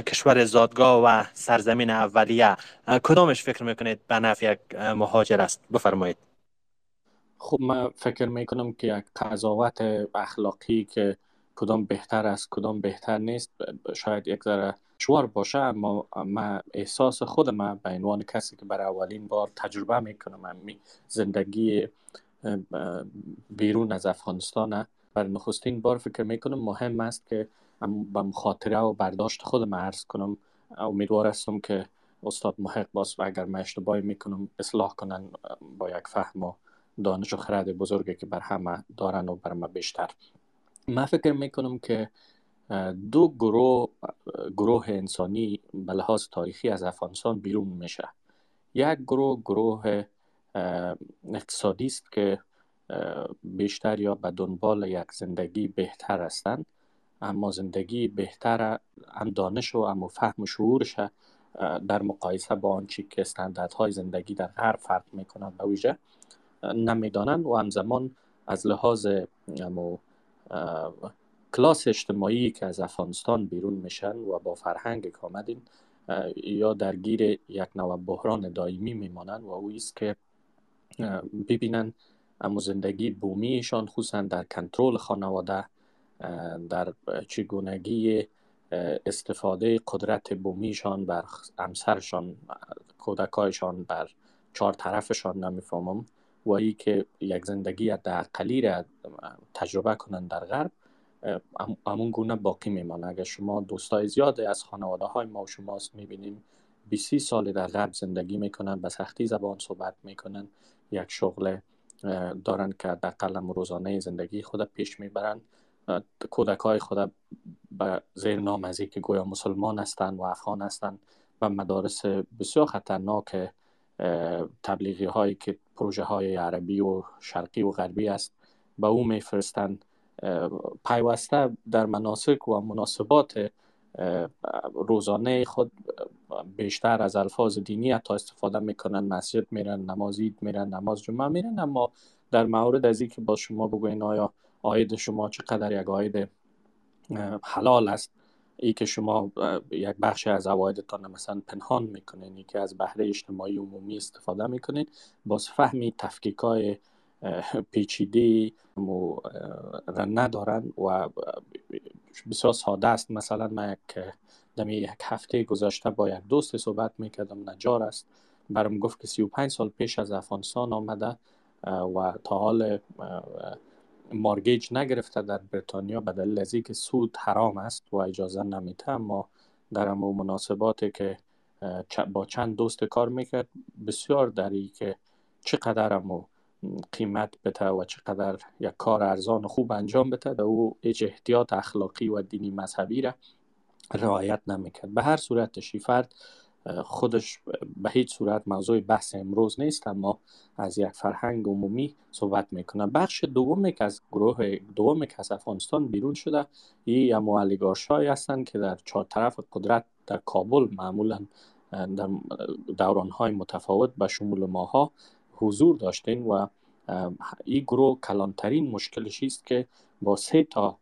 کشور زادگاه و سرزمین اولیه؟ کدامش فکر می‌کنید به نفع یک مهاجر است؟ بفرمایید. خب من فکر می‌کنم که یک قضاوت اخلاقی که کدام بهتر است کدام بهتر نیست شاید یک ذره شوار باشه اما من احساس خود من به عنوان کسی که برای اولین بار تجربه می‌کنم زندگی بیرون از افغانستان برای نخستین بار فکر می‌کنم مهم است که به مخاطره و برداشت خود من عرض کنم. امیدوار هستم که استاد محق باز و اگر من اشتباهی می‌کنم اصلاح کنن با یک فهم و دانش و خرد بزرگی که بر همه دارن و بر ما بیشتر. من فکر می‌کنم که دو گروه گروه انسانی به لحاظ تاریخی از افغانستان بیرون میشه. یک گروه گروه اقتصادی است که بیشتر یا به دنبال یک زندگی بهتر هستند. اما زندگی بهتر هم دانش و هم فهم و شعورش در مقایسه با آنچه که استانداردهای زندگی در غرب فرق می‌کنند به ویژه نمی‌دانند و همزمان از لحاظ کلاس اجتماعی که از افغانستان بیرون میشن و با فرهنگ که آمدین یا درگیر یک نوع بحران دائمی میمانند و او است که ببینن اما زندگی بومیشان خصوصا در کنترل خانواده در چگونگی استفاده قدرت بومیشان بر امسرشان کودکایشان بر چهار طرفشان نمی‌فهمم. و ای که یک زندگی در را تجربه کنند در غرب همون گونه باقی میمانه. اگر شما دوستای زیاده از خانواده های ما و شماست می‌بینیم 20 سال در غرب زندگی می‌کنن به سختی زبان صحبت می‌کنن. یک شغل دارن که در قلم روزانه زندگی خود پیش می‌برن. کودک های خود به زیر نام از که گویا مسلمان هستند و افغان هستند و مدارس بسیار خطرناک تبلیغی هایی که پروژه های عربی و شرقی و غربی است به او میفرستند پیوسته در مناسک و مناسبات روزانه خود بیشتر از الفاظ دینی حتی استفاده می‌کنن مسجد میرن نمازید میرن نماز جمعه میرن اما در مورد از که با شما بگوین آیا آید شما چقدر یک آید حلال است ای که شما یک بخش از عوایدتان مثلا پنهان می‌کنین ای که از بهره اجتماعی عمومی استفاده می‌کنین باز فهمی تفکیک های پیچیده ندارن و بسیار ساده است. مثلا من یک در یک هفته گذشته با یک دوست صحبت می‌کردم نجار است. برام گفت که 35 سال پیش از افغانستان آمده و تا حال مارگیج نگرفته در بریتانیا به دلیل از که سود حرام است و اجازه نمیده اما در امو مناسباتی که با چند دوست کار می‌کرد بسیار داری که چقدر امو قیمت بده و چقدر یک کار ارزان خوب انجام بده او هیچ احتیاط اخلاقی و دینی مذهبی را رعایت نمی‌کرد. به هر صورت فرد خودش به هیچ صورت موضوع بحث امروز نیست اما از یک فرهنگ عمومی صحبت می‌کنه. بخش دومی که از گروه دومی که از افغانستان بیرون شده معلیگارش های هستند که در چهار طرف قدرت در کابل معمولا در دوران های متفاوت به شمول ماها حضور داشتین و این گروه کلانترین مشکلش است که با سه تا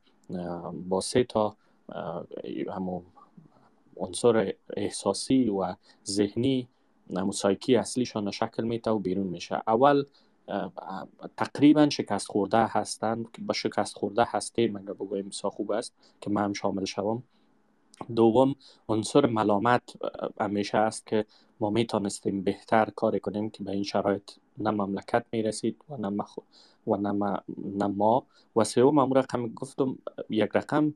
با سه تا همون عنصر احساسی و ذهنی مسایکی اصلیشان شکل میته و بیرون میشه. اول تقریبا شکست خورده هستند با شکست خورده هسته مگه بگویم سا خوب است که من هم شامل شوم. دوم عنصر ملامت همیشه است که ما می‌تونستیم بهتر کار کنیم که به این شرایط نه مملکت می‌رسید و نه, و نه, ما و سوم رقم گفتم یک رقم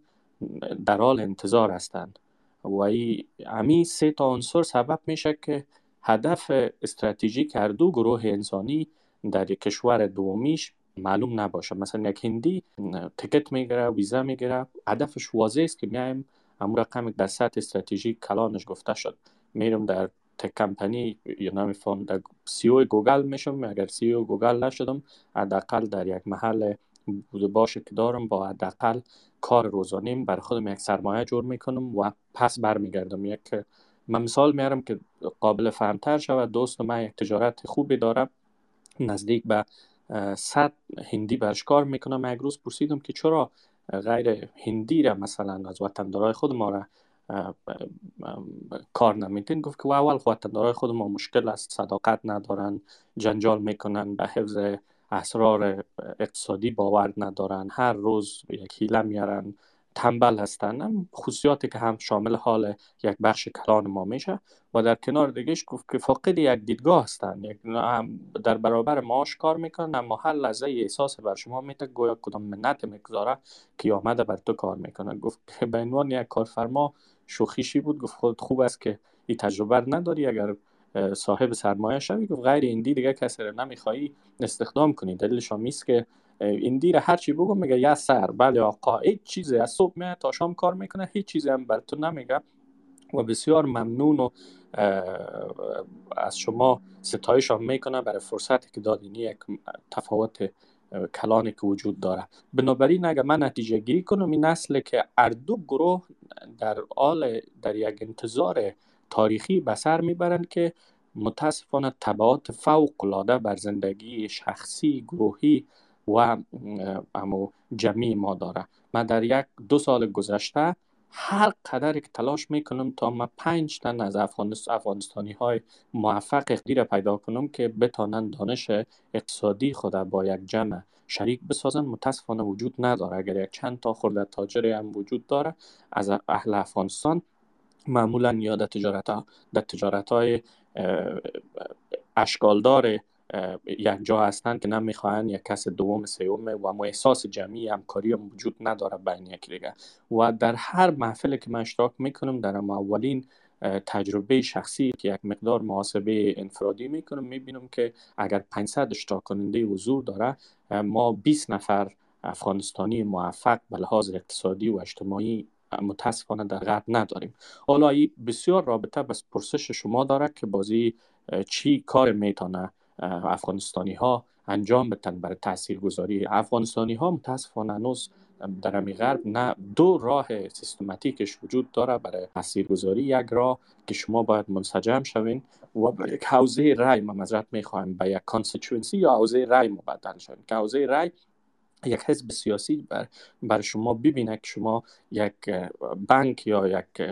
در حال انتظار هستند. و این سه تا عنصر سبب میشه که هدف استراتژیک هر دو گروه انسانی در کشور دومیش معلوم نباشه. مثلا یک هندی تکت می‌گیره ویزا می‌گیره. هدفش واضح است که میایم. امور رقم در سطح استراتژیک کلانش گفته شد. میرم در tech company یا نمیفهم در CEO گوگل میشم. اگر CEO گوگل نشدم حداقل در یک محل بوده باشه که دارم با حداقل کار روزانیم بر خودم یک سرمایه جور می‌کنم و پس برمیگردم. یک من مثال میارم که قابل فهمتر شود. دوست من یک تجارت خوبی دارم نزدیک به صد هندی برش کار می‌کنم. یک روز پرسیدم که چرا غیر هندی را مثلا از وطندارای خود ما را کار نمیتین گفت که اول وطندارای خود ما مشکل است صداقت ندارن جنجال می‌کنن به حفظ اسرار اقتصادی باور ندارن هر روز یک حیله میارن تنبل هستن. خصوصیاتی که هم شامل حال یک بخش کلان ما میشه. و در کنار دیگهش گفت که فاقد یک دیدگاه هستن. یک در برابر معاش کار می‌کنن اما هر لحظه احساس بر شما میده گویا کدام منت می‌گذاره که آمده بر تو کار می‌کنه. گفت که به عنوان یک کارفرما شوخیشی بود گفت خود خوب است که این تجربه نداری اگر صاحب سرمایه شوی گفت غیر ایندی دیگه کسی رو نمیخوایی استخدام کنی. دلیلش هم که ایندی رو هر چی بگو میگه یا سر بله آقا هیچ چیزی از صبح میاد تا شام کار می‌کنه هیچ چیزی هم بر تو نمیگه. و بسیار ممنون و از شما ستایش هم می‌کنه برای فرصتی که دادینی یک تفاوت کلانی که وجود داره. بنابراین اگر من نتیجه گیری کنم این نسل که اردو گروه در آل در یک انتظار تاریخی به سر می‌برند که متاسفانه تبعات فوق العاده بر زندگی شخصی گروهی و امو جمعی ما داره. من در یک دو سال گذشته هر قدر که تلاش می‌کنم تا ما پنج تن از افغانستانی های موفق اقدیر پیدا کنم که بتانند دانش اقتصادی خود با یک جمع شریک بسازن متاسفانه وجود نداره. اگر یک چند تا خورده تاجری هم وجود داره از اهل افغانستان معمولا یا در تجارت ها در تجارت های اشکالدار یک جا هستند که نمی‌خواهند یک کس دوم سوم و ما احساس جمعی همکاری هم وجود نداره بین یک دیگه. و در هر محفل که من اشتراک می‌کنم در اولین تجربه شخصی که یک مقدار محاسبه انفرادی می‌کنم می‌بینم که اگر 500 اشتراک کننده حضور داره ما 20 نفر افغانستانی موفق به لحاظ اقتصادی و اجتماعی متاسفانه در غرب نداریم. حالا بسیار رابطه به پرسش شما داره که بازی چی کار می‌تونه افغانستانی ها انجام بدن برای تاثیر گذاری افغانستانی ها متاسفانه هنوز در امی غرب نه دو راه سیستماتیکش وجود داره برای تاثیرگذاری. یک راه که شما باید منسجم شوین و به یک حوزه رای ما معذرت می‌خوایم به یک constituency یا حوزه رای مبدل شوین که حوزه رای یک حزب سیاسی بر, بر شما ببینه که شما یک بانک یا یک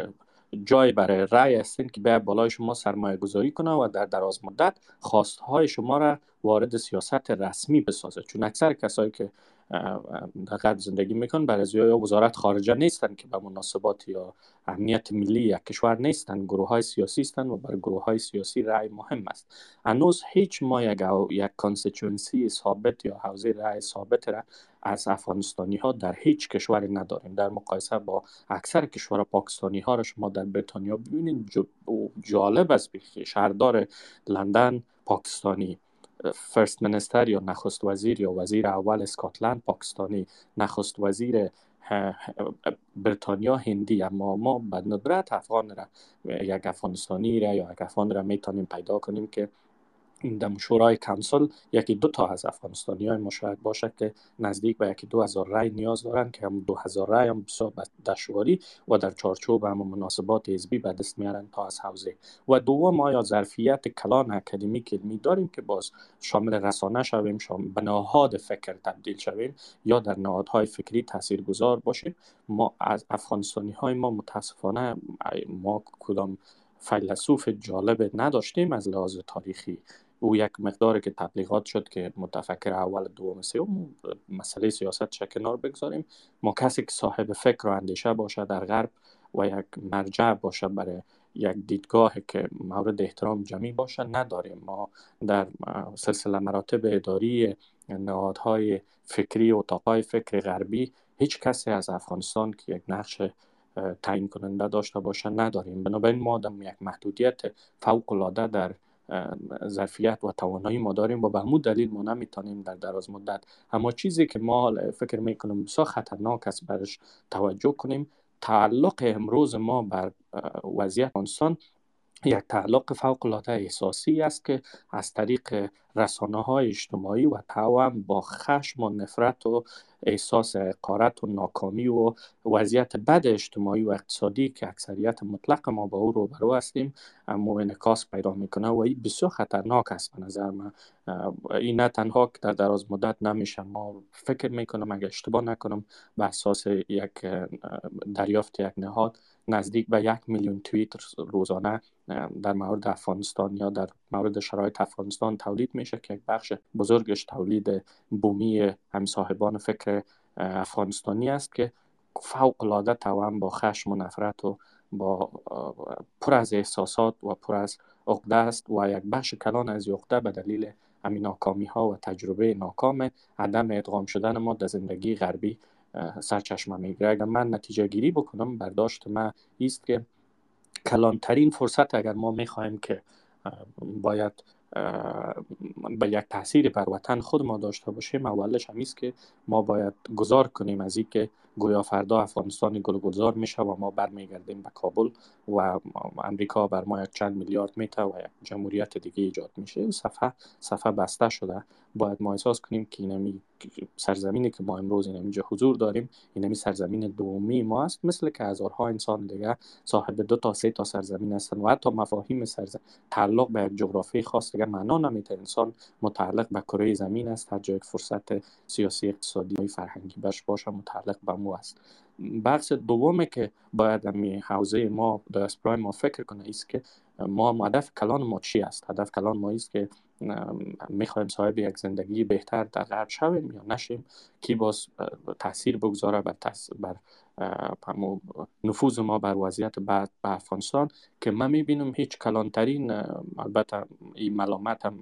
جای برای رای هستین که به بالای شما سرمایه گذاری کنه و در دراز مدت خواست های شما را وارد سیاست رسمی بسازه. چون اکثر کسایی که در غرب زندگی می‌کنن برای یا وزارت خارجه نیستن که به مناسبات یا امنیت ملی یک کشور نیستن. گروه های سیاسی هستند و برای گروه های سیاسی رأی مهم است. هنوز هیچ ما یک, یک کانستیچونسی ثابت یا حوزه رأی ثابت را از افغانستانی ها در هیچ کشوری نداریم. در مقایسه با اکثر کشور پاکستانی ها را شما در بریتانیا ببینید جالب است شهردار لندن پاکستانی فرست منستر یا نخست وزیر یا وزیر اول اسکاتلند پاکستانی نخست وزیر بریتانیا هندی. اما ما به ندرت افغان را یک افغانستانی را یا یک افغان را می‌تونیم پیدا کنیم که در شورای کانسل یکی دو تا از افغانستانی های مشاهد باشه که نزدیک به یکی دو هزار رای نیاز دارند که هم دو هزار رای هم بسیار دشواری و در چارچوب هم مناسبات حزبی به دست میارن تا از حوزه. و دوم آیا ظرفیت کلان اکادمیک علمی داریم که باز شامل رسانه شویم شامل به نهاد فکر تبدیل شویم یا در نهادهای فکری تاثیرگذار باشیم؟ ما از افغانستانی های ما متاسفانه ما کدام فیلسوف جالب نداشتیم از لحاظ تاریخی. او یک مقداری که تبلیغات شد که متفکر اول دوم سوم مسئله سیاست چه کنار بگذاریم. ما کسی که صاحب فکر و اندیشه باشه در غرب و یک مرجع باشه برای یک دیدگاه که مورد احترام جمعی باشه نداریم. ما در سلسله مراتب اداری نهادهای فکری و اتاقهای فکر غربی هیچ کسی از افغانستان که یک نقش تعیین کننده داشته باشه نداریم. بنابراین ما در یک محدودیت فوق العاده در ظرفیت و توانایی ما داریم. و به همون دلیل ما نمی‌تونیم در دراز مدت. اما چیزی که ما فکر می‌کنم بسیار خطرناک است برش توجه کنیم تعلق امروز ما بر وضعیت افغانستان یک تعلق فوق العاده احساسی است که از طریق رسانه های اجتماعی و توام با خشم و نفرت و احساس قارت و ناکامی و وضعیت بد اجتماعی و اقتصادی که اکثریت مطلق ما با او روبرو هستیم اما انعکاس پیدا می‌کنه و این بسیار خطرناک است به نظر من. این نه تنها که در دراز مدت نمیشه ما فکر می‌کنم اگر اشتباه نکنم به اساس یک دریافت یک نهاد نزدیک به یک میلیون توییت روزانه در مورد افغانستان یا در مورد شرایط افغانستان تولید میشه که یک بخش بزرگش تولید بومی هم صاحبان فکر افغانستانی است که فوق العاده توان با خشم و نفرت و با پر از احساسات و پر از عقده است و یک بخش کلان از عقده به دلیل همین ناکامی ها و تجربه ناکام عدم ادغام شدن ما در زندگی غربی سرچشمه می‌گیره. اگر من نتیجه گیری بکنم برداشت من است که کلانترین فرصت اگر ما می‌خواهیم که باید به یک تاثیر بر وطن خود ما داشته باشیم اولش همیست که ما باید گذار کنیم از اینکه گویا فردا افغانستان گلگذار میشه و ما برمیگردیم به کابل و امریکا بر ما یک چند میلیارد میته و یک جمهوریت دیگه ایجاد میشه. این صفحه صفحه بسته شده. باید ما احساس کنیم که اینمی سرزمینی که ما امروز اینجا حضور داریم اینمی سرزمین دومی ما است. مثل که هزارها انسان دیگه صاحب دو تا سه تا سرزمین هستن و حتی مفاهیم سرزمین تعلق به یک جغرافی خاص دیگه معنا نمیده. انسان متعلق به کره زمین است. هر جای فرصت سیاسی اقتصادی فرهنگی بش باشه متعلق به مو است. بحث دومه که باید می حوزه ما در ما فکر کنه است که ما هدف کلان ما چی است؟ هدف کلان ما است که می‌خوایم صاحب یک زندگی بهتر در غرب شویم یا نشیم کی باز تاثیر بگذاره بر, بر نفوذ ما بر وضعیت بعد به افغانستان که من می‌بینم هیچ کلانترین البته این ملامت هم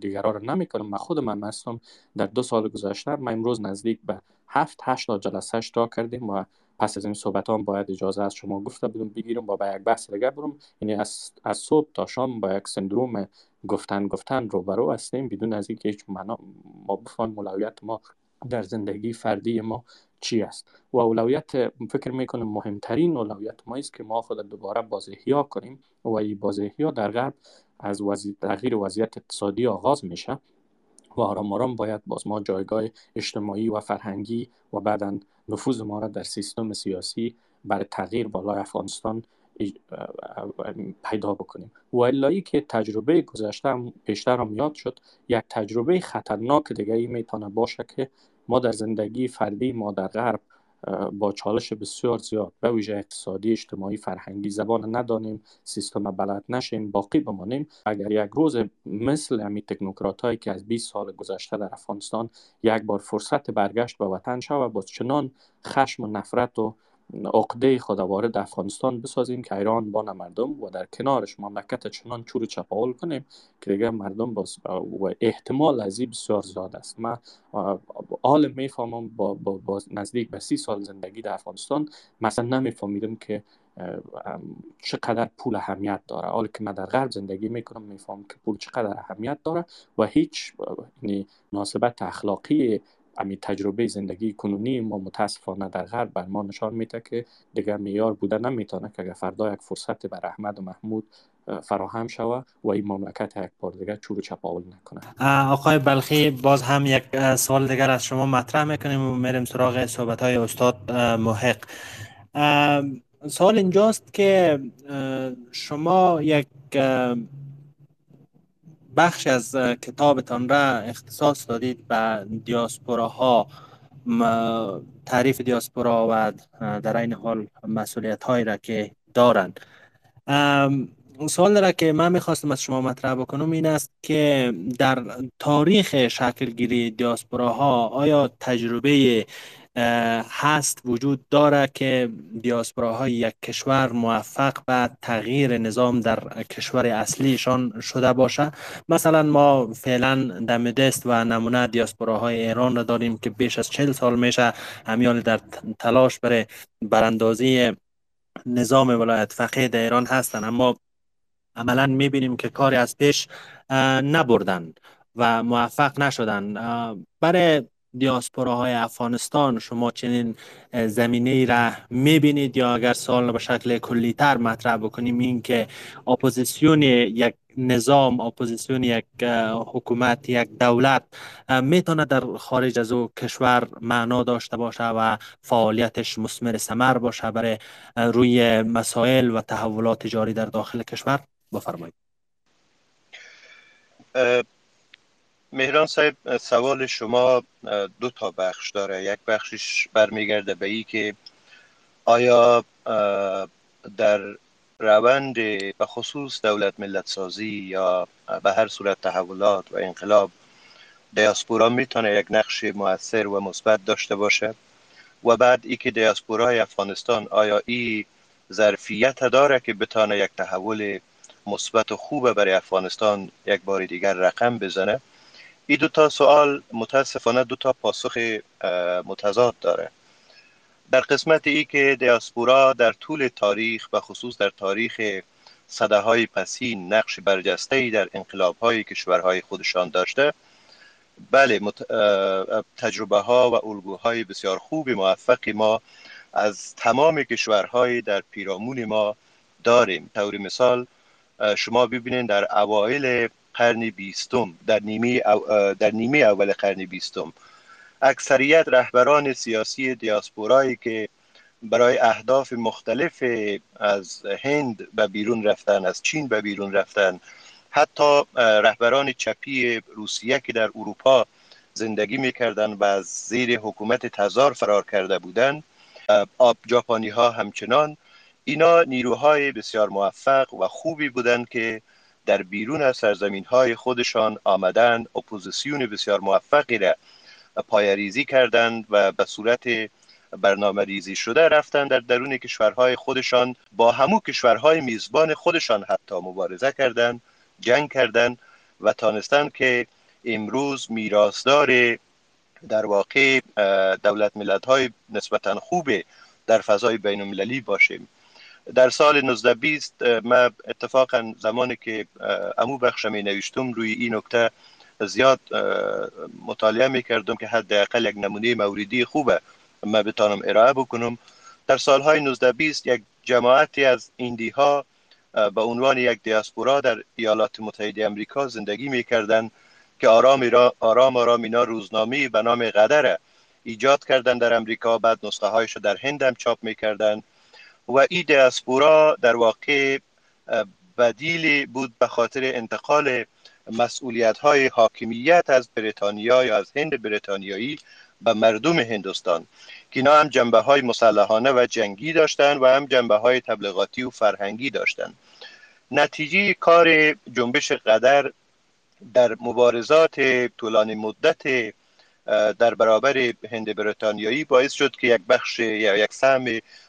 دیگران رو نمی‌کنم من خودم هم هستم. در دو سال گذشته من امروز نزدیک به هفت هشت تا جلسه اشتراک کردیم و پس از این صحبت هم باید اجازه از شما گفته بدم بگیرم با یک بحث دیگه برم. یعنی از, از صبح تا شام با یک سندروم گفتن گفتن رو برو هستیم بدون از اینکه هیچ معنا ما بفهم اولویت ما در زندگی فردی ما چی است. و اولویت فکر می‌کنم مهمترین اولویت ما است که ما خود دوباره بازهیا کنیم و این بازهیا در غرب از وزی... تغییر وضعیت اقتصادی آغاز میشه و آرام آرام باید باز ما جایگاه اجتماعی و فرهنگی و بعدا نفوذ ما را در سیستم سیاسی برای تغییر بالای افغانستان پیدا بکنیم. و الایی که تجربه گذشته پیشتر هم یاد شد یک تجربه خطرناک دیگه ای می‌تونه باشه که ما در زندگی فردی ما در غرب با چالش بسیار زیاد به ویژه اقتصادی اجتماعی فرهنگی زبان ندانیم سیستم بلد نشیم باقی بمانیم. اگر یک روز مثل همی تکنوکرات هایی که از 20 سال گذشته در افغانستان یک بار فرصت برگشت به وطن شود با چنان خشم و نفرت و عقده خود وارد افغانستان بسازیم که ایران با مردم و در کنارش مملکت چنان چور چپاول کنیم که دیگه مردم باز و احتمال از بسیار زیاد است. من حال می‌فهمم با, با, با نزدیک به سی سال زندگی در افغانستان مثلا نمیفهمیدم که چقدر پول اهمیت داره. حالا که من در غرب زندگی می‌کنم می‌فهمم که پول چقدر اهمیت داره و هیچ یعنی مناسبت اخلاقی امی تجربه زندگی کنونی ما متاسفانه در غرب بر ما نشان میده که دیگر میار بوده نمی‌تونه که اگر فردا یک فرصت بر احمد و محمود فراهم شود و این مملکت یک بار دیگر چور چپاول نکنه آقای بلخی باز هم یک سوال دیگر از شما مطرح می‌کنیم و میریم سراغ صحبت های استاد محق. سوال اینجاست که شما یک بخش از کتابتان را اختصاص دادید به دیاسپوراها تعریف دیاسپورا و در این حال مسئولیت هایی را که دارند. سوال داره که من می‌خواستم از شما مطرح بکنم این است که در تاریخ شکلگیری دیاسپوراها آیا تجربه هست وجود داره که دیاسپوراهای یک کشور موفق به تغییر نظام در کشور اصلیشان شده باشه. مثلا ما فعلا دم دست و نمونه دیاسپوراهای ایران را داریم که بیش از چل سال میشه همیال در تلاش برای براندازی نظام ولایت فقیه در ایران هستند اما عملا می‌بینیم که کاری از پیش نبردن و موفق نشدن. برای دیاسپوراهای افغانستان شما چنین زمینه را می‌بینید یا اگر سوال به شکل کلی تر مطرح بکنیم این که اپوزیسیون یک نظام اپوزیسیون یک حکومت یک دولت می‌تونه در خارج از او کشور معنا داشته باشه و فعالیتش مسمر سمر باشه برای روی مسائل و تحولات جاری در داخل کشور. بفرمایید. مهران صاحب سوال شما دو تا بخش داره. یک بخشش برمیگرده به ای که آیا در روند به خصوص دولت ملت سازی یا به هر صورت تحولات و انقلاب دیاسپورا می‌تونه یک نقش موثر و مثبت داشته باشه؟ و بعد ای که دیاسپورای افغانستان آیا ای ظرفیت داره که بتانه یک تحول مثبت و خوبه برای افغانستان یک بار دیگر رقم بزنه؟ این دو تا سوال متاسفانه دو تا پاسخ متضاد داره. در قسمت ای که دیاسپورا در طول تاریخ و خصوص در تاریخ صده های پسین نقش برجسته ای در انقلاب های کشورهای خودشان داشته بله تجربه ها و الگوهای بسیار خوب موفقی ما از تمام کشورهای در پیرامون ما داریم. طور مثال شما ببینید در اوایل قرن بیستم در نیمه, در نیمه اول قرن بیستم. اکثریت رهبران سیاسی دیاسپورایی که برای اهداف مختلف از هند به بیرون رفتن از چین به بیرون رفتن حتی رهبران چپی روسیه که در اروپا زندگی می‌کردن و از زیر حکومت تزار فرار کرده بودند آب جاپانی ها همچنان اینا نیروهای بسیار موفق و خوبی بودند که در بیرون از سرزمین های خودشان آمدند اپوزیسیون بسیار موفقی را پایریزی کردند و به صورت برنامه ریزی شده رفتند در درون کشورهای خودشان با همو کشورهای میزبان خودشان حتی مبارزه کردند جنگ کردند و تانستند که امروز میراثدار در واقع دولت ملت های نسبتا خوب در فضای بین المللی باشیم. در سال 1920 من اتفاقا زمانی که امو بخش می نوشتم روی این نکته زیاد مطالعه می کردم که حداقل یک نمونه موردی خوبه من بتانم ارائه بکنم. در سالهای 1920 یک جماعتی از ایندی ها به عنوان یک دیاسپورا در ایالات متحده امریکا زندگی می کردن که آرام, را آرام آرام اینا روزنامه به نام قدره ایجاد کردن در امریکا بعد نسخه هایش در هند هم چاپ می کردن و این دیاسپورا در واقع بدیلی بود به خاطر انتقال مسئولیت های حاکمیت از بریتانیا یا از هند بریتانیایی به مردم هندوستان. که اینا هم جنبه های مسلحانه و جنگی داشتن و هم جنبه های تبلیغاتی و فرهنگی داشتن. نتیجه کار جنبش قدر در مبارزات طولانی مدت در برابر هند بریتانیایی باعث شد که یک بخش یا یک سهم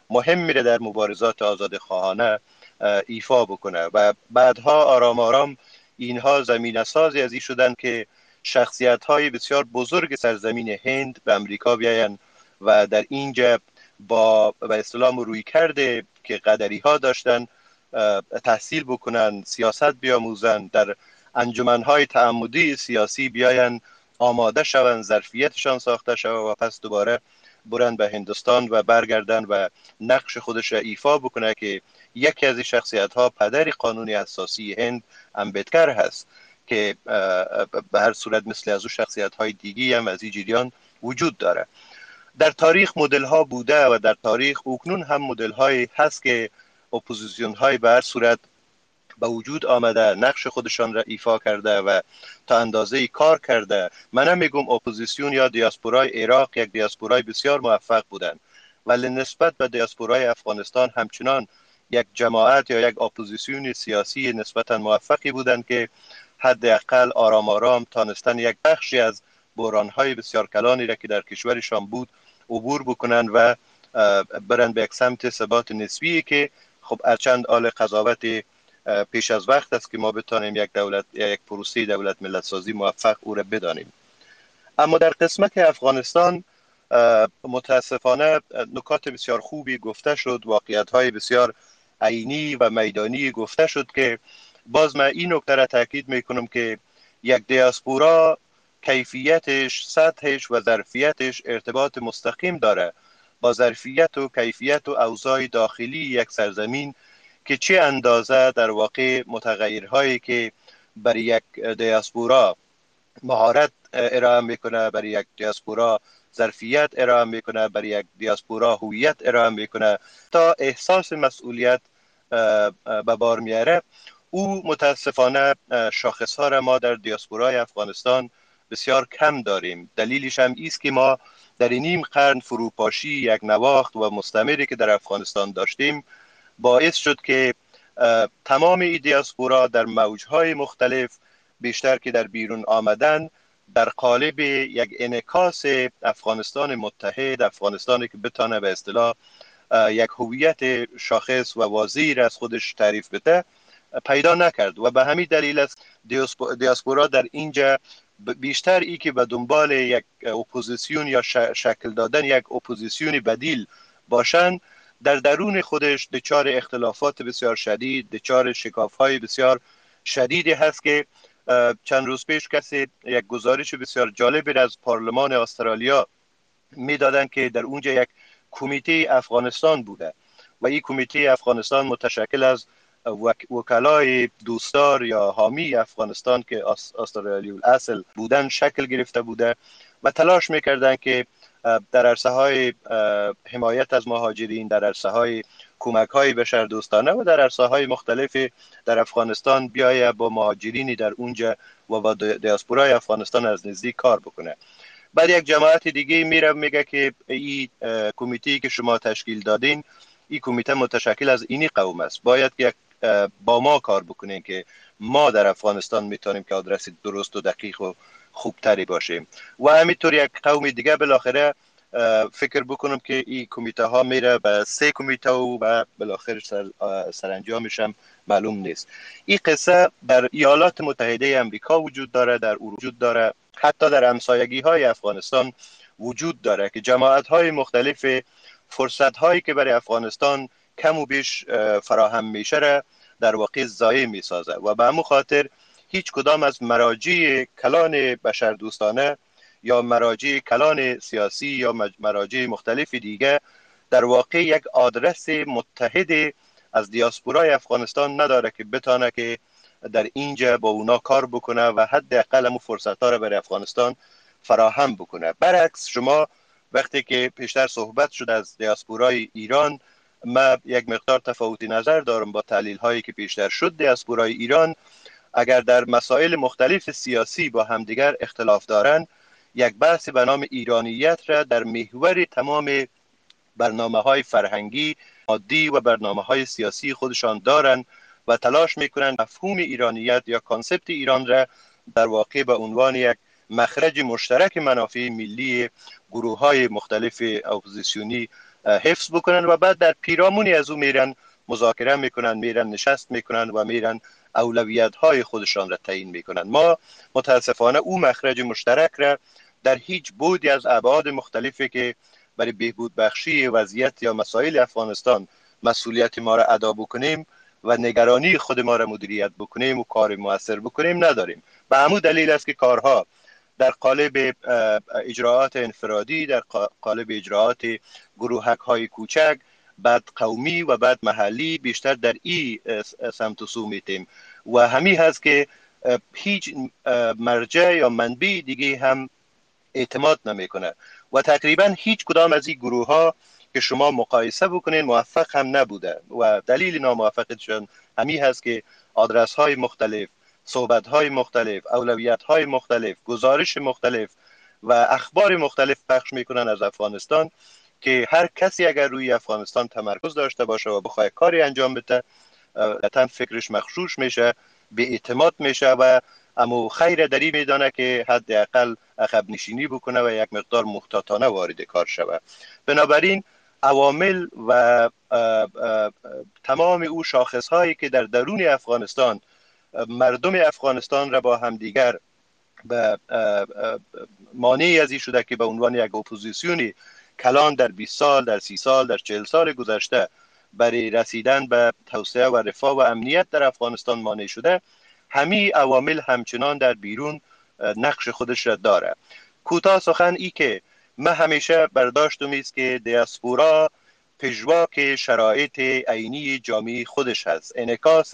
مهم میره در مبارزات آزاد خواهانه ایفا بکنه. و بعدها آرام آرام اینها زمین سازی از این شدن که شخصیت های بسیار بزرگ سرزمین هند به امریکا بیاین و در اینجا با به اصطلاح روی کرده که قدری ها داشتن تحصیل بکنن سیاست بیاموزن در های تعمدی سیاسی بیاین آماده شوند ظرفیتشان ساخته شود و پس دوباره برن به هندوستان و برگردن و نقش خودش را ایفا بکنه که یکی از شخصیت ها پدر قانون اساسی هند امبدکر هست که به هر صورت مثل از او شخصیت های دیگی هم از این جریان وجود داره. در تاریخ مدل ها بوده و در تاریخ اکنون هم مدل های هست که اپوزیسیون های به هر صورت به وجود آمده نقش خودشان را ایفا کرده و تا اندازه کار کرده. من میگم اپوزیسیون یا دیاسپورای عراق یک دیاسپورای بسیار موفق بودن ولی نسبت به دیاسپورای افغانستان همچنان یک جماعت یا یک اپوزیسیون سیاسی نسبتا موفقی بودند که حداقل آرام آرام تانستن یک بخشی از های بسیار کلانی را که در کشورشان بود عبور بکنن و برند به یک سمت ثبات نسبی که خب ارچند آل قضاوت پیش از وقت است که ما بتانیم یک دولت یک پروسه دولت ملت سازی موفق او را بدانیم. اما در قسمت افغانستان متاسفانه نکات بسیار خوبی گفته شد واقعیت های بسیار عینی و میدانی گفته شد که باز من این نکته را تاکید می‌کنم که یک دیاسپورا کیفیتش سطحش و ظرفیتش ارتباط مستقیم داره با ظرفیت و کیفیت و اوضاع داخلی یک سرزمین که چه اندازه در واقع متغیرهایی که برای یک دیاسپورا مهارت ارائه می‌کنه برای یک دیاسپورا ظرفیت ارائه می‌کنه برای یک دیاسپورا هویت ارائه می‌کنه تا احساس مسئولیت به بار میاره او متاسفانه شاخص ها را ما در دیاسپورای افغانستان بسیار کم داریم. دلیلش هم ایست که ما در نیم قرن فروپاشی یک نواخت و مستمری که در افغانستان داشتیم باعث شد که تمام ای دیاسپورا در موجهای مختلف بیشتر که در بیرون آمدن در قالب یک انکاس افغانستان متحد افغانستانی که بتانه به اصطلاح یک هویت شاخص و واضحی از خودش تعریف بده پیدا نکرد. و به همین دلیل است دیاسپورا در اینجا بیشتر ای که به دنبال یک اپوزیسیون یا شکل دادن یک اپوزیسیون بدیل باشند در درون خودش دچار اختلافات بسیار شدید دچار شکاف های بسیار شدیدی هست که چند روز پیش کسی یک گزارش بسیار جالبی از پارلمان استرالیا می‌دادند که در اونجا یک کمیته افغانستان بوده و این کمیته افغانستان متشکل از وکلای دوستدار یا حامی افغانستان که استرالی اصل بودن شکل گرفته بوده و تلاش می‌کردن که در عرصه های حمایت از مهاجرین در عرصه های کمک های بشر دوستانه و در عرصه های مختلف در افغانستان بیایه با مهاجرینی در اونجا و با دیاسپورای افغانستان از نزدیک کار بکنه. بعد یک جماعت دیگه میره میگه که این کمیته که شما تشکیل دادین این کمیته متشکل از اینی قوم است. باید که با ما کار بکنیم که ما در افغانستان می‌تونیم که آدرس درست و دقیق و خوبتری باشیم و همینطور یک قوم دیگه بالاخره فکر بکنم که این کمیته ها میره به سه کمیته و بالاخره سر سرانجامش معلوم نیست. این قصه در ایالات متحده امریکا وجود داره در وجود داره. حتی در همسایگی های افغانستان وجود داره که جماعت های مختلف فرصت هایی که برای افغانستان کم و بیش فراهم میشه در واقع ضایع می‌سازه و به همون خاطر هیچ کدام از مراجع کلان بشردوستانه یا مراجع کلان سیاسی یا مراجع مختلف دیگه در واقع یک آدرس متحد از دیاسپورای افغانستان نداره که بتانه که در اینجا با اونا کار بکنه و حداقل مو فرصت ها را برای افغانستان فراهم بکنه. برعکس شما وقتی که پیشتر صحبت شد از دیاسپورای ایران ما یک مقدار تفاوتی نظر دارم با تحلیل هایی که پیشتر شد دیاسپورای ایران. اگر در مسائل مختلف سیاسی با همدیگر اختلاف دارند یک بحث به نام ایرانیت را در محور تمام برنامه های فرهنگی عادی و برنامه های سیاسی خودشان دارند و تلاش می‌کنند مفهوم ایرانیت یا concept ایران را در واقع به عنوان یک مخرج مشترک منافع ملی گروه های مختلف اپوزیسیونی حفظ بکنن و بعد در پیرامونی از او میرن مذاکره می‌کنن میرن نشست می‌کنن و میرن اولویت های خودشان را تعیین می‌کنن ما متاسفانه او مخرج مشترک را در هیچ بودی از ابعاد مختلفی که برای بهبود بخشی وضعیت یا مسائل افغانستان مسئولیت ما را ادا بکنیم و نگرانی خود ما را مدیریت بکنیم و کار موثر بکنیم نداریم. به همون دلیل است که کارها در قالب اجراعات انفرادی در قالب اجراعات گروهک های کوچک بعد قومی و بعد محلی بیشتر در این سمت و سو میتیم. و همین هست که هیچ مرجع یا منبع دیگه هم اعتماد نمی‌کنه. و تقریبا هیچ کدام از این گروه ها که شما مقایسه بکنین موفق هم نبوده. و دلیل ناموفقیتشان همین هست که آدرس های مختلف صحبت های مختلف اولویت های مختلف گزارش مختلف و اخبار مختلف پخش می‌کنن از افغانستان. که هر کسی اگر روی افغانستان تمرکز داشته باشه و بخواه کاری انجام بده قطعا فکرش مخشوش میشه به اعتماد میشه و اما خیر دری میدانه که حداقل عقب نشینی بکنه و یک مقدار محتاطانه وارد کار شود بنابراین عوامل و تمام او شاخص هایی که در درون افغانستان مردم افغانستان را با همدیگر به مانعی از شده که به عنوان یک اپوزیسیونی کلان در 20 سال در 30 سال در 40 سال گذشته برای رسیدن به توسعه و رفاه و امنیت در افغانستان مانع شده. همه عوامل همچنان در بیرون نقش خودش را داره. کوتاه سخن ای که من همیشه برداشتم است که دیاسپورا پژواک شرایط عینی جامعه خودش هست انکاس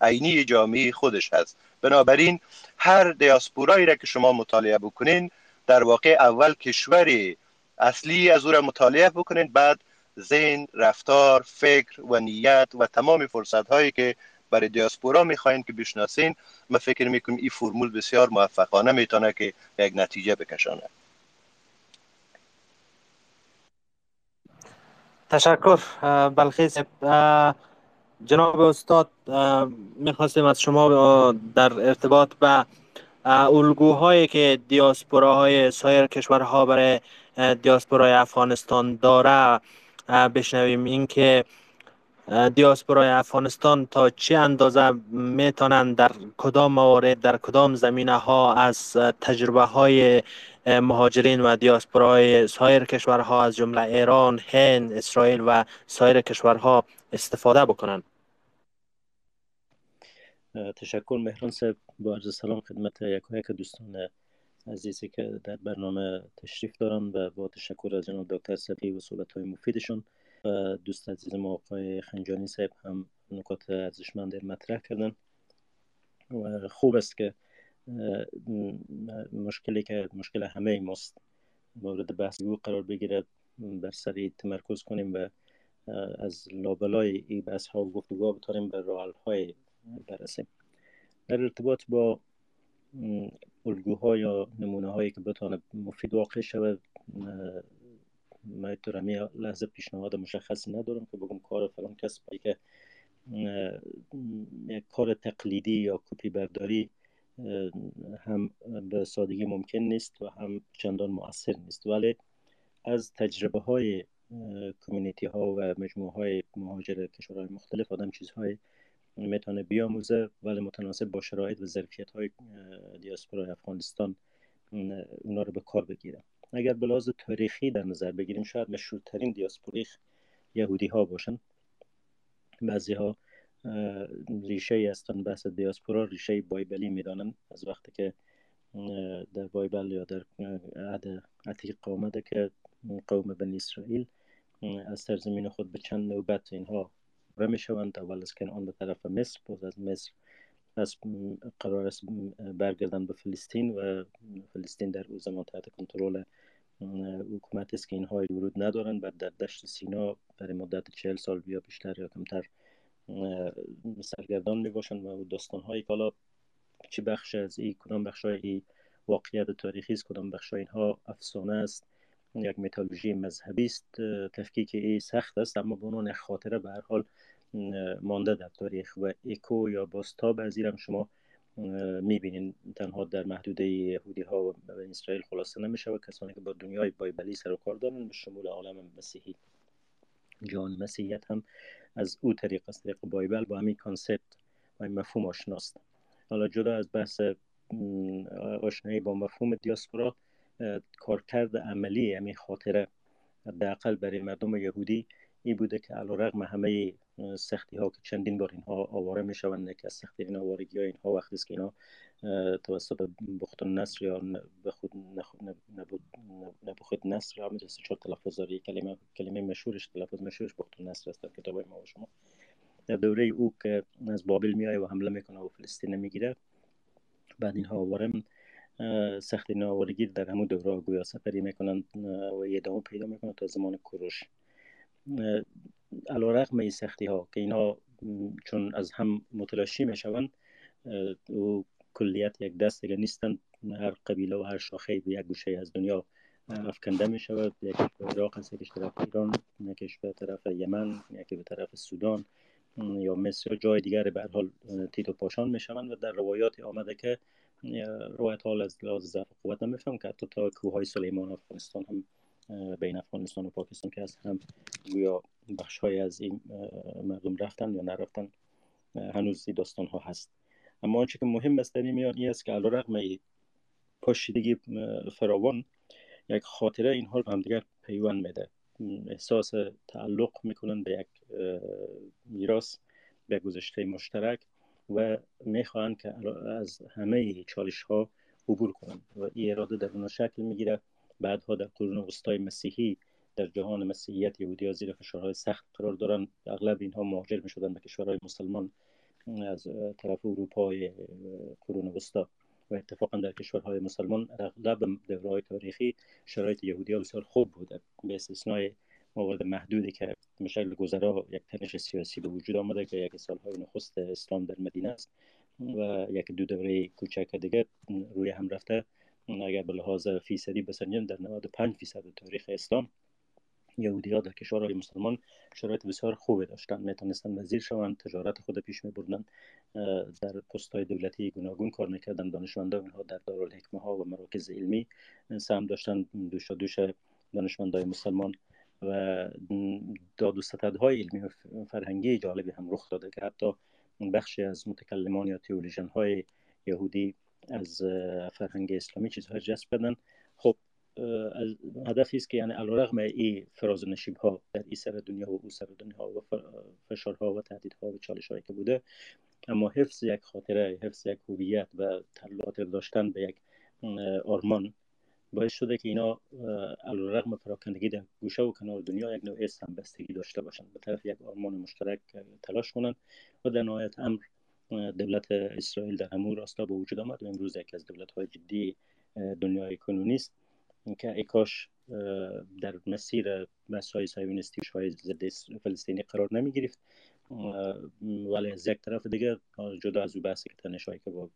عینی جامعه خودش هست. بنابراین هر دیاسپورایی را که شما مطالعه بکنین در واقع اول کشور اصلی از او را مطالعه بکنین بعد ذهن رفتار فکر و نیت و تمام فرصت هایی که برای دیاسپورا می‌خواین که بشناسین ما فکر می‌کنم این فرمول بسیار موفقانه می‌تونه که یک نتیجه بکشانه تشکر بلخیز. جناب استاد می‌خواستیم از شما در ارتباط به الگوهایی که دیاسپوراهای سایر کشورها برای دیاسپورای افغانستان داره بشنویم اینکه دیاسپورای افغانستان تا چه اندازه می‌تونن در کدام موارد در کدام زمینه ها از تجربه های مهاجرین و دیاسپورای سایر کشورها از جمله ایران، هند، اسرائیل و سایر کشورها استفاده بکنند تشکر مهران صاحب. با عرض سلام خدمت یک دوستان عزیزی که در برنامه تشریف دارن و با تشکر از جناب دکتر صدی و صحبت های مفیدشون و دوست عزیز ما آقای خنجانی صاحب هم نکات ارزشمند مطرح کردن. و خوب است که مشکلی که مشکل همه ماست مورد بحث او قرار بگیرد بر سری تمرکز کنیم و از لابلای این بحث ها و گفتگوها بتاریم به راه های برسیم. در ارتباط با الگوها یا نمونه هایی که بتانه مفید واقع شود من تو لحظه پیشنهاد مشخصی ندارم که بگم کار فلان کس که یک کار تقلیدی یا کپی برداری هم به سادگی ممکن نیست و هم چندان مؤثر نیست. ولی از تجربه های کمیونیتی ها و مجموعه های مهاجر کشورهای مختلف آدم چیزهای می‌تونه بیاموزه ولی متناسب با شرایط و ظرفیت های دیاسپورای افغانستان اونا رو به کار بگیره. اگر به تاریخی در نظر بگیریم شاید مشهورترین دیاسپوری یهودی ها باشن. بعضی ها ریشه ای هستن بحث دیاسپورا ریشه بایبلی می‌دانن. از وقتی که در بایبل یا در عهد عتیق آمده که قوم بنی اسرائیل از سرزمین خود به چند نوبت اینها می شوند اول از کنعان به طرف مصر باز از مصر از قرار است برگردن به فلسطین و فلسطین در روز زمان تحت کنترل حکومت است که اینها ورود ندارن بعد در دشت سینا برای مدت چهل سال یا بیشتر یا کمتر سرگردان می باشند و داستان هایی که چه بخش از این کدام بخش های واقعیت تاریخی است کدام بخش اینها افسانه است. یک mythology مذهبی است تفکیک ای سخت است اما به عنوان خاطره به هر حال مانده در تاریخ و اکو یا بازتاب. از شما می‌بینین تنها در محدوده یهودی ها و اسرائیل خلاصه نمیشه و کسانی که با دنیای bible ی سر و کار دارن به شمول عالم مسیحی. جهان مسیحیت هم از او طریق از طریق bible با همین concept و این مفهوم آشناست. حالا جدا از بحث آشنایی با مفهوم دیاسپورا کارکرد عملی همین خاطره حداقل برای مردم یهودی این بوده که علا رقم همه سختی ها که چندین بار اینها آواره می شوند که از سختی این آوارگی ها اینها وقتی است که اینا توسط بخت نصر یا بخود نبخود نصر یا همه چهار تلفظ داری کلمه کلمه مشهورش تلفظ مشهورش بخت نصر است در کتاب ما و شما. در دوره او که از بابل میای و حمله می‌کنه و فلسطین می‌گیره بعد اینها آواره. سختی ناوارگی در همون دوره گویا سفری می‌کنند و یه پیدا می‌کنند تا زمان کروش علا رقم این سختی ها که اینها چون از هم متلاشی می شوند و کلیت یک دست دیگه نیستند هر قبیله و هر شاخه به یک گوشه از دنیا افکنده می شود یکی به عراق است یکیش طرف ایران یکیش به طرف یمن یکی به طرف سودان یا مصر یا جای دیگر به حال تیت و پاشان می شوند و در روایات آمده که روایت حال از لحاظ ضعف قوت نمیفهم که حتی تا کوههای سلیمان افغانستان هم بین افغانستان و پاکستان که از هم گویا بخش های از این مردم رفتن یا نرفتن هنوز این داستان ها هست. اما آنچه که مهم است در این میان این است که رقم پاشیدگی فراوان یک خاطره اینها رو هم دیگر پیوند میده. احساس تعلق می‌کنن به یک میراث به گذشته مشترک و می‌خواهند که از همه چالش ها عبور کنند و این اراده در اون شکل می‌گیره بعدها در قرون وسطای مسیحی در جهان مسیحیت یهودی ها زیر فشارهای سخت قرار دارن اغلب اینها مهاجر می شدن به کشورهای مسلمان از طرف اروپای قرون وسطا و اتفاقا در کشورهای مسلمان اغلب دورهای تاریخی شرایط یهودی ها بسیار خوب بوده. به استثنای موارد محدودی که مشکل گذرا یک تنش سیاسی به وجود آمده که یک سالهای نخست اسلام در مدینه است و یک دو دوره کوچک دیگه روی هم رفته. اگر به لحاظ فیصدی بسنجیم در 95 فیصد تاریخ اسلام یهودی ها در کشورهای مسلمان شرایط بسیار خوبی داشتن می‌تونستن وزیر شوند تجارت خود پیش می بردن در پست های دولتی گوناگون کار می‌کردن دانشمندان اینها در دارالحکمه ها و مراکز علمی سهم داشتن دوش دوش دانشمندای مسلمان و داد و های علمی و فرهنگی جالبی هم رخ داده که حتی بخشی از متکلمان یا تئولوژن های یهودی از فرهنگ اسلامی چیزها جذب بدن خب هدفی است که یعنی علیرغم این فراز نشیب ها در این سر دنیا و او سر دنیا و فشارها و تهدیدها و چالش هایی که بوده. اما حفظ یک خاطره حفظ یک هویت و تعلقات داشتن به یک آرمان باعث شده که اینا علیرغم پراکندگی در گوشه و کنار دنیا یک نوع سنبستگی داشته باشند. به طرف یک آرمان مشترک تلاش کنند و در نهایت امر دولت اسرائیل در همون راستا به وجود آمد و امروز یکی از دولت های جدی دنیای کنونی است که ای در مسیر سایونیستی های ضد فلسطینی قرار نمی گرفت ولی از یک طرف دیگه جدا از او بحثی که که با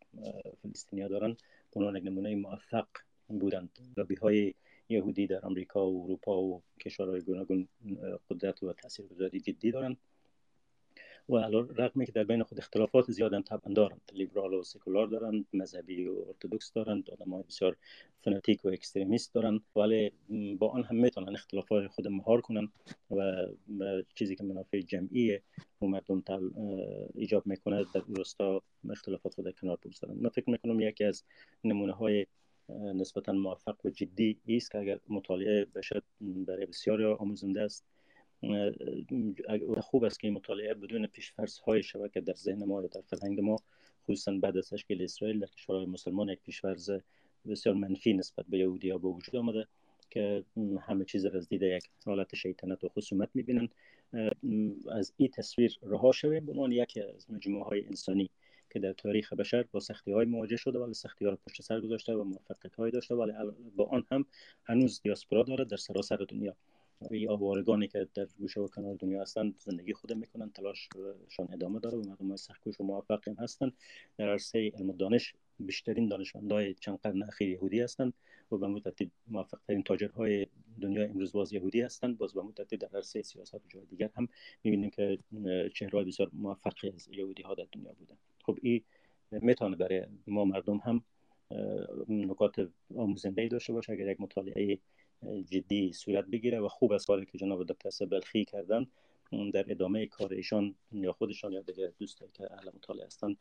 فلسطینیا دارن اونها یک نمونه موفق بودند لابی های یهودی در آمریکا و اروپا و کشورهای گوناگون قدرت و تاثیرگذاری جدی دارند و رقمی که در بین خود اختلافات زیادن طبعا دارند لیبرال و سکولار دارند مذهبی و ارتودکس دارند آدم های بسیار fanatic و extremist دارند ولی با آن هم می‌تونن اختلافات خود مهار کنن و چیزی که منافع جمعی و مردم ایجاب می‌کنه در راستا اختلافات خود کنار بگذارند من فکر می‌کنم یکی از نمونه های نسبتا موفق و جدی است که اگر مطالعه بشه برای بسیاری آموزنده است. خوب است که این مطالعه بدون پیشفرض های شبکه در ذهن ما یا در فرهنگ ما خصوصا بعد از تشکیل اسرائیل در کشورهای مسلمان یک پیشفرض بسیار منفی نسبت به یهودی ها به وجود آمده که همه چیز را از دید یک حالت شیطنت و خصومت می‌بینن از این تصویر رها شویم. به عنوان یکی از مجموعه های انسانی که در تاریخ بشر با سختی های مواجه شده ولی سختی ها رو پشت سر گذاشته و موفقیت های داشته ولی با آن هم هنوز دیاسپورا داره در سراسر دنیا. این آوارگانی که در گوشه و کنار دنیا هستند زندگی خود می‌کنن تلاششان ادامه داره و مردم های و موفق هم هستند. در عرصه علم دانش بیشترین دانشمندای چند قرن اخیر یهودی هستند و به مدتی موفق ترین تاجرهای دنیا امروز باز یهودی هستند. باز به مدتی در عرصه سیاست و جای دیگر هم می‌بینیم که چهره بسیار موفقی از یهودی ها در دنیا بودن خب این می‌تونه برای ما مردم هم نکات آموزنده ای داشته باشه اگر یک مطالعه جدی صورت بگیره و خوب از کاری که جناب دکتر بلخی کردن در ادامه کار ایشان یا خودشان یا دیگر دوستایی که اهل مطالعه هستند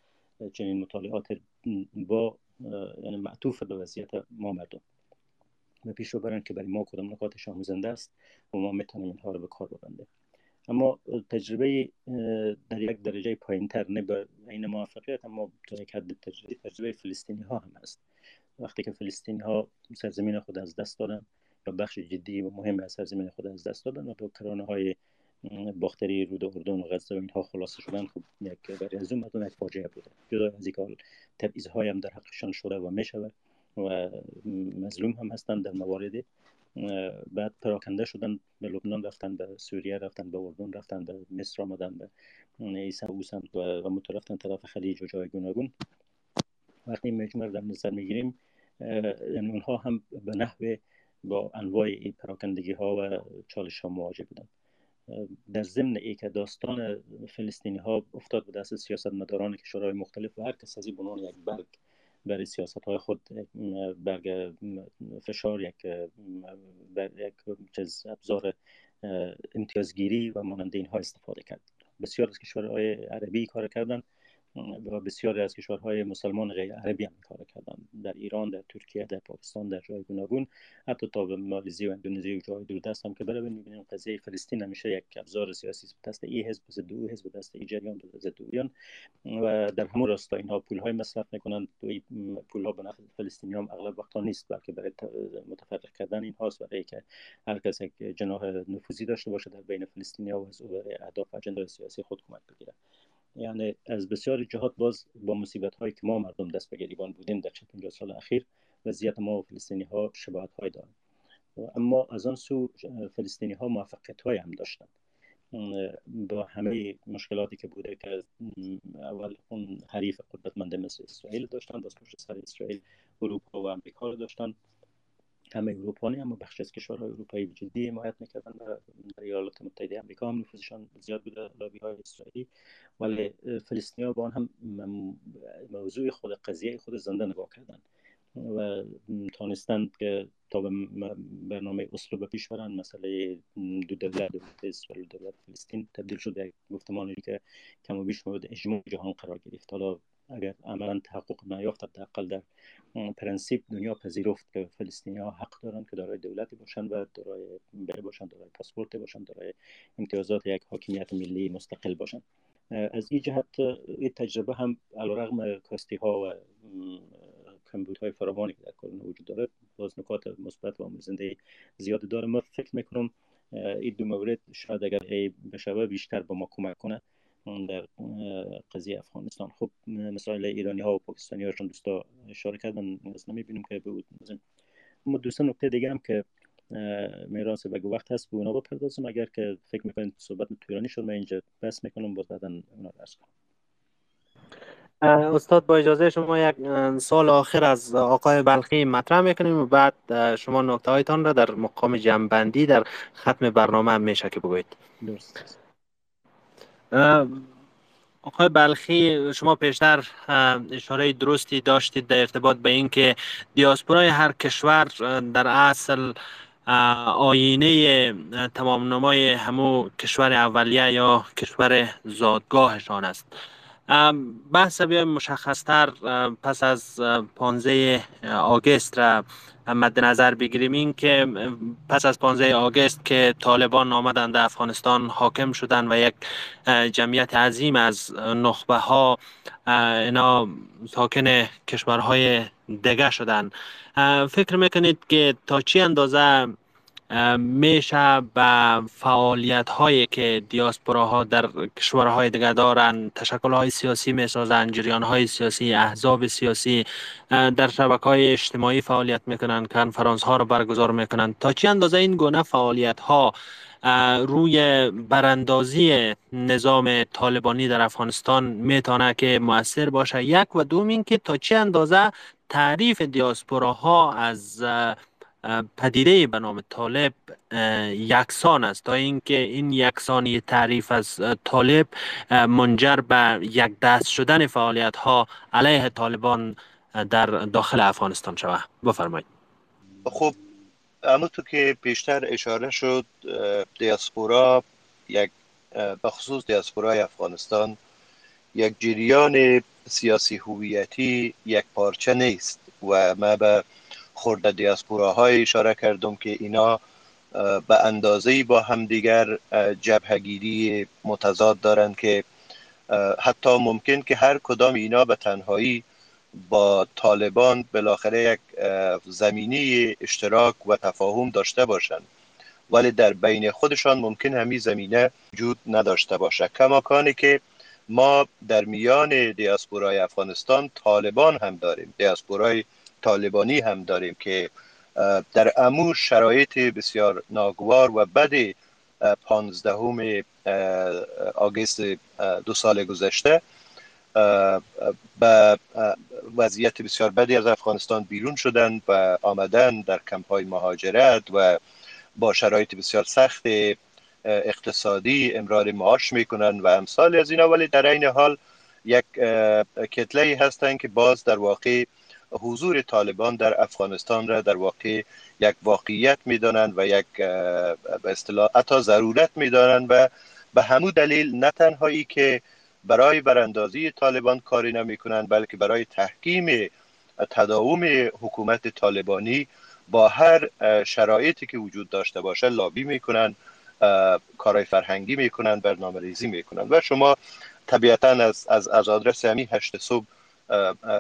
چنین مطالعات با یعنی معطوف به وضعیت ما مردم. و پیش برن که برای ما کدام نکاتش آموزنده است و ما می‌تونیم اینها رو به کار ببنده اما تجربه در یک درجه پایین تر نه به این موفقیت اما تا یک حد تجربه تجربه فلسطینی ها هم هست. وقتی که فلسطینی ها سرزمین خود از دست دادن یا بخش جدی و مهم از سرزمین خود از دست دادن و به کرانه های باختری رود اردن و غزه و اینها خلاصه شدن خب یک برای از اون یک فاجعه بوده. جدا از اینکه تبعیض های هم در حقشان شده و می‌شود و مظلوم هم هستند در مواردی بعد پراکنده شدن به لبنان رفتن به سوریه رفتن به اردن رفتن به مصر آمدن به ایسا و سمت و مترفتن طرف خلیج و جای گوناگون. وقتی مجموع در نظر می‌گیریم یعنی اونها هم به نحوه با انواع پراکندگی ها و چالش ها مواجه بودن. در ضمن ای که داستان فلسطینی ها افتاد به دست سیاست مداران کشورهای مختلف و هر کس از این یک برگ برای سیاست های خود برگ فشار یک بر یک چیز ابزار امتیازگیری و مانند اینها استفاده کرد. بسیار از کشورهای عربی کار کردن و بسیاری از کشورهای مسلمان غیر عربی هم کار کردن. در ایران در ترکیه در پاکستان در جای گوناگون حتی تا به مالزی و اندونزی و جای دوردست هم که بره می‌بینیم قضیه فلسطین همیشه یک ابزار سیاسی دست ای حزب ضد او حزب دست ای جریان ضد و در همون راستا اینها پول های مصرف می‌کنن پول ها به نفع فلسطینیان اغلب وقتا نیست بلکه برای متفرق کردن این هاست برای که هر کس یک جناح نفوذی داشته باشه در بین فلسطینیا و از او برای اهداف اجنده سیاسی خود کمک بگیره. یعنی از بسیار جهات باز با مصیبت هایی که ما مردم دست به گریبان بودیم در 50 سال اخیر. وضعیت ما و فلسطینی ها شباهت های دارند اما از آن سو فلسطینی ها موفقیت های هم داشتند. با همه مشکلاتی که بوده که اول اون حریف قدرتمند مثل اسرائیل داشتن باز پشت سر اسرائیل اروپا و امریکا رو داشتن همه اروپایی اما بخش از کشورهای اروپایی جدی حمایت می‌کردن در ایالات متحده امریکا هم نفوذشان زیاد بوده لابی های اسرائیلی. ولی فلسطینیا با هم موضوع خود قضیه خود زنده نگاه کردن و تانستند که تا به برنامه اصلو به پیش برن. مسئله دو دولت دولت اسرائیل دولت فلسطین تبدیل شد یک گفتمانی که کم و بیش مورد اجماع جهان قرار گرفت. حالا اگر عملا تحقق نیافت حداقل در پرنسیپ دنیا پذیرفت که فلسطینی ها حق دارند که دارای دولتی باشند و دارای بره باشند دارای پاسپورت باشند دارای امتیازات یک حاکمیت ملی مستقل باشند از این جهت این تجربه هم علیرغم کاستی ها و کمبود های فراوانی که در کل وجود داره باز نکات مثبت و آموزنده زیادی داره. ما فکر می‌کنم این دو مورد شاید اگر ای بشه بیشتر به ما کمک کنه. در قضیه افغانستان. خب مسائل ایرانی ها و پاکستانی هاشون دوستا اشاره کردن از نمی‌بینیم که بود اما دوستان نکته دیگه هم که میراث بگو وقت هست به اونا بپردازم. اگر که فکر می‌کنید صحبت طولانی شد من اینجا بس می‌کنم باز بعدا اونا درس کنم. استاد با اجازه شما یک سال آخر از آقای بلخی مطرح می‌کنیم. و بعد شما نکته هایتان را در مقام جمعبندی در ختم برنامه هم میشه که بگوید درست آقای بلخی شما پیشتر اشاره درستی داشتید در ارتباط به اینکه دیاسپورای هر کشور در اصل آینه تمام نمای همو کشور اولیه یا کشور زادگاهشان است. بحث بیایم مشخصتر پس از 15 آگست را مد نظر بگیریم. این که پس از 15 آگست که طالبان آمدند افغانستان حاکم شدند و یک جمعیت عظیم از نخبه ها اینا ساکن کشورهای دیگه شدند. فکر می‌کنید که تا چی اندازه میشه به فعالیت هایی که دیاسپوراها در کشورهای دیگه دارن تشکل های سیاسی می‌سازن جریان های سیاسی احزاب سیاسی در شبکه های اجتماعی فعالیت می‌کنن کنفرانس ها رو برگزار می‌کنن. تا چی اندازه این گونه فعالیت ها روی براندازی نظام طالبانی در افغانستان می‌تونه که موثر باشه؟ یک و دوم اینکه تا چه اندازه تعریف دیاسپوراها از پدیده به نام طالب یکسان است. تا اینکه این یکسانی تعریف از طالب منجر به یک دست شدن فعالیت ها علیه طالبان در داخل افغانستان شود. بفرمایید. خب اما تو که بیشتر اشاره شد دیاسپورا یک بخصوص دیاسپورای افغانستان یک جریان سیاسی هویتی یک پارچه نیست و ما به خورده دیاسپوراهای اشاره کردم که اینا به اندازه با همدیگر جبهگیری متضاد دارند که حتی ممکن که هر کدام اینا به تنهایی با طالبان بالاخره یک زمینی اشتراک و تفاهم داشته باشند. ولی در بین خودشان ممکن همین زمینه وجود نداشته باشه کماکانی که ما در میان دیاسپورای افغانستان طالبان هم داریم. دیاسپورای طالبانی هم داریم که در امو شرایط بسیار ناگوار و بد پانزدهم آگست دو سال گذشته به وضعیت بسیار بدی از افغانستان بیرون شدند و آمدن در کمپ های مهاجرت و با شرایط بسیار سخت اقتصادی امرار معاش می‌کنن و امثال از اینا. ولی در این حال یک کتله هستند که باز در واقع حضور طالبان در افغانستان را در واقع یک واقعیت می‌دانند و یک به اصطلاح حتی ضرورت می‌دانند و به همو دلیل نه تنهایی که برای براندازی طالبان کاری نمی کنند بلکه برای تحکیم تداوم حکومت طالبانی با هر شرایطی که وجود داشته باشه لابی می‌کنن کارهای فرهنگی می‌کنن برنامه ریزی می‌کنن و شما طبیعتا از, از, از آدرس همین هشت صبح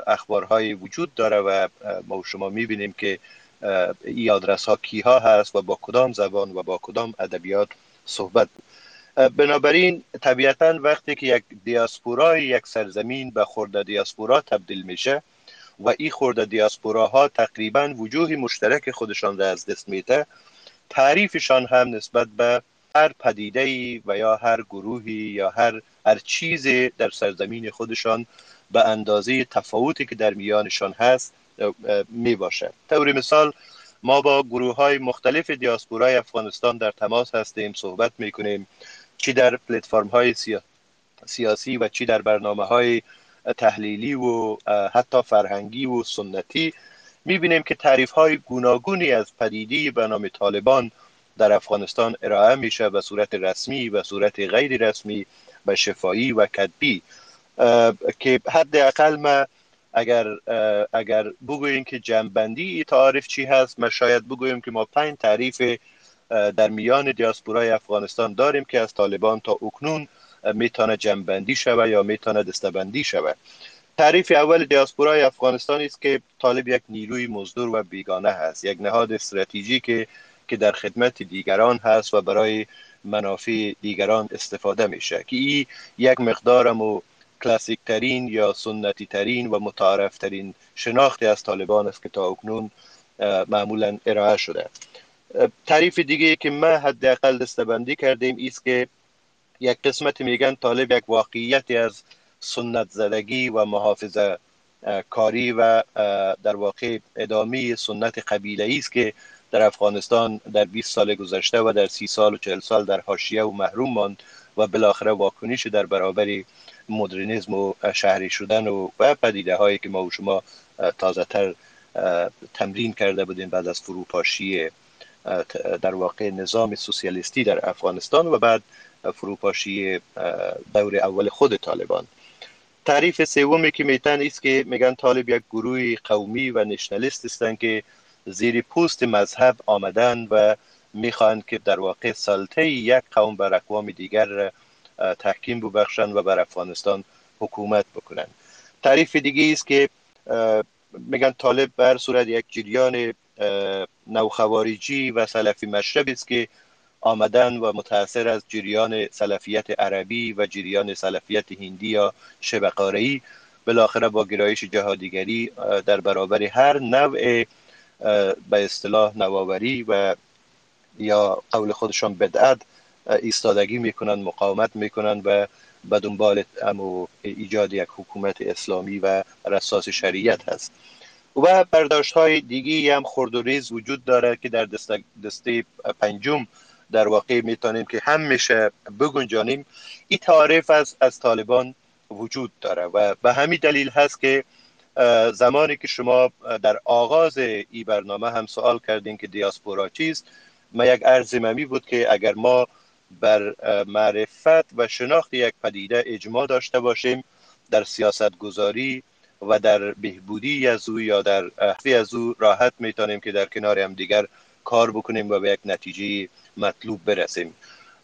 اخبارهای وجود داره و ما شما می‌بینیم که این آدرس ها کی ها هست و با کدام زبان و با کدام ادبیات صحبت. بنابراین طبیعتا وقتی که یک دیاسپورا یک سرزمین به خورده دیاسپورا تبدیل میشه و این خورده دیاسپوراها تقریبا وجوه مشترک خودشان را از دست میده تعریفشان هم نسبت به هر پدیده و یا هر گروهی یا هر هر چیزی در سرزمین خودشان به اندازه تفاوتی که در میانشان هست می باشه طور مثال ما با گروه های مختلف دیاسپورای افغانستان در تماس هستیم صحبت می کنیم چی در پلتفرم های سیاسی و چی در برنامه های تحلیلی و حتی فرهنگی و سنتی می‌بینیم که تعریف های گوناگونی از پدیدی به نام طالبان در افغانستان ارائه میشه به صورت رسمی و صورت غیر رسمی و شفایی و کدبی. که حداقل ما اگر اگر بگوییم که جنبندی تعریف چی هست ما شاید بگوییم که ما پنج تعریف در میان دیاسپورای افغانستان داریم که از طالبان تا اکنون می‌تونه جنبندی شود یا می‌تونه دستبندی شود. تعریف اول دیاسپورای افغانستان است که طالب یک نیروی مزدور و بیگانه هست یک نهاد استراتژی که که در خدمت دیگران هست و برای منافع دیگران استفاده میشه که این یک مقدارم و کلاسیک ترین یا سنتی ترین و متعارف ترین شناختی از طالبان است که تا اکنون معمولا ارائه شده. تعریف دیگه که ما حداقل دستبندی کردیم است که یک قسمت میگن طالب یک واقعیتی از سنت زدگی و محافظه کاری و در واقع ادامه سنت قبیله است که در افغانستان در 20 سال گذشته و در 30 سال و 40 سال در حاشیه و محروم ماند و بالاخره واکنش در برابر مدرنیزم و شهری شدن و, و پدیده هایی که ما و شما تازه تر تمرین کرده بودیم بعد از فروپاشی در واقع نظام سوسیالیستی در افغانستان و بعد فروپاشی دور اول خود طالبان. تعریف سومی که میتن است که میگن طالب یک گروه قومی و نشنالیست هستند که زیر پوست مذهب آمدن و می‌خواهند که در واقع سلطه یک قوم بر اقوام دیگر تحکیم ببخشند و بر افغانستان حکومت بکنند تعریف دیگه است که میگن طالب بر صورت یک جریان نوخوارجی و سلفی مشرب است که آمدن و متاثر از جریان سلفیت عربی و جریان سلفیت هندی یا شبه‌قاره‌ای بالاخره با گرایش جهادیگری در برابر هر نوع به اصطلاح نواوری و یا قول خودشان بدعت ایستادگی می‌کنند مقاومت می‌کنند و به دنبال ایجاد یک حکومت اسلامی و رساس شریعت هست. و برداشت های دیگی هم خرد و ریز وجود داره که در دسته, دسته پنجم در واقع می‌تونیم که هم میشه بگنجانیم. این تعریف از, از طالبان وجود داره و به همین دلیل هست که زمانی که شما در آغاز این برنامه هم سوال کردین که دیاسپورا چیست ما یک ارزممی بود که اگر ما بر معرفت و شناخت یک پدیده اجماع داشته باشیم در سیاست گذاری و در بهبودی از او یا در احفی از او راحت می‌تونیم که در کنار هم دیگر کار بکنیم و به یک نتیجه مطلوب برسیم.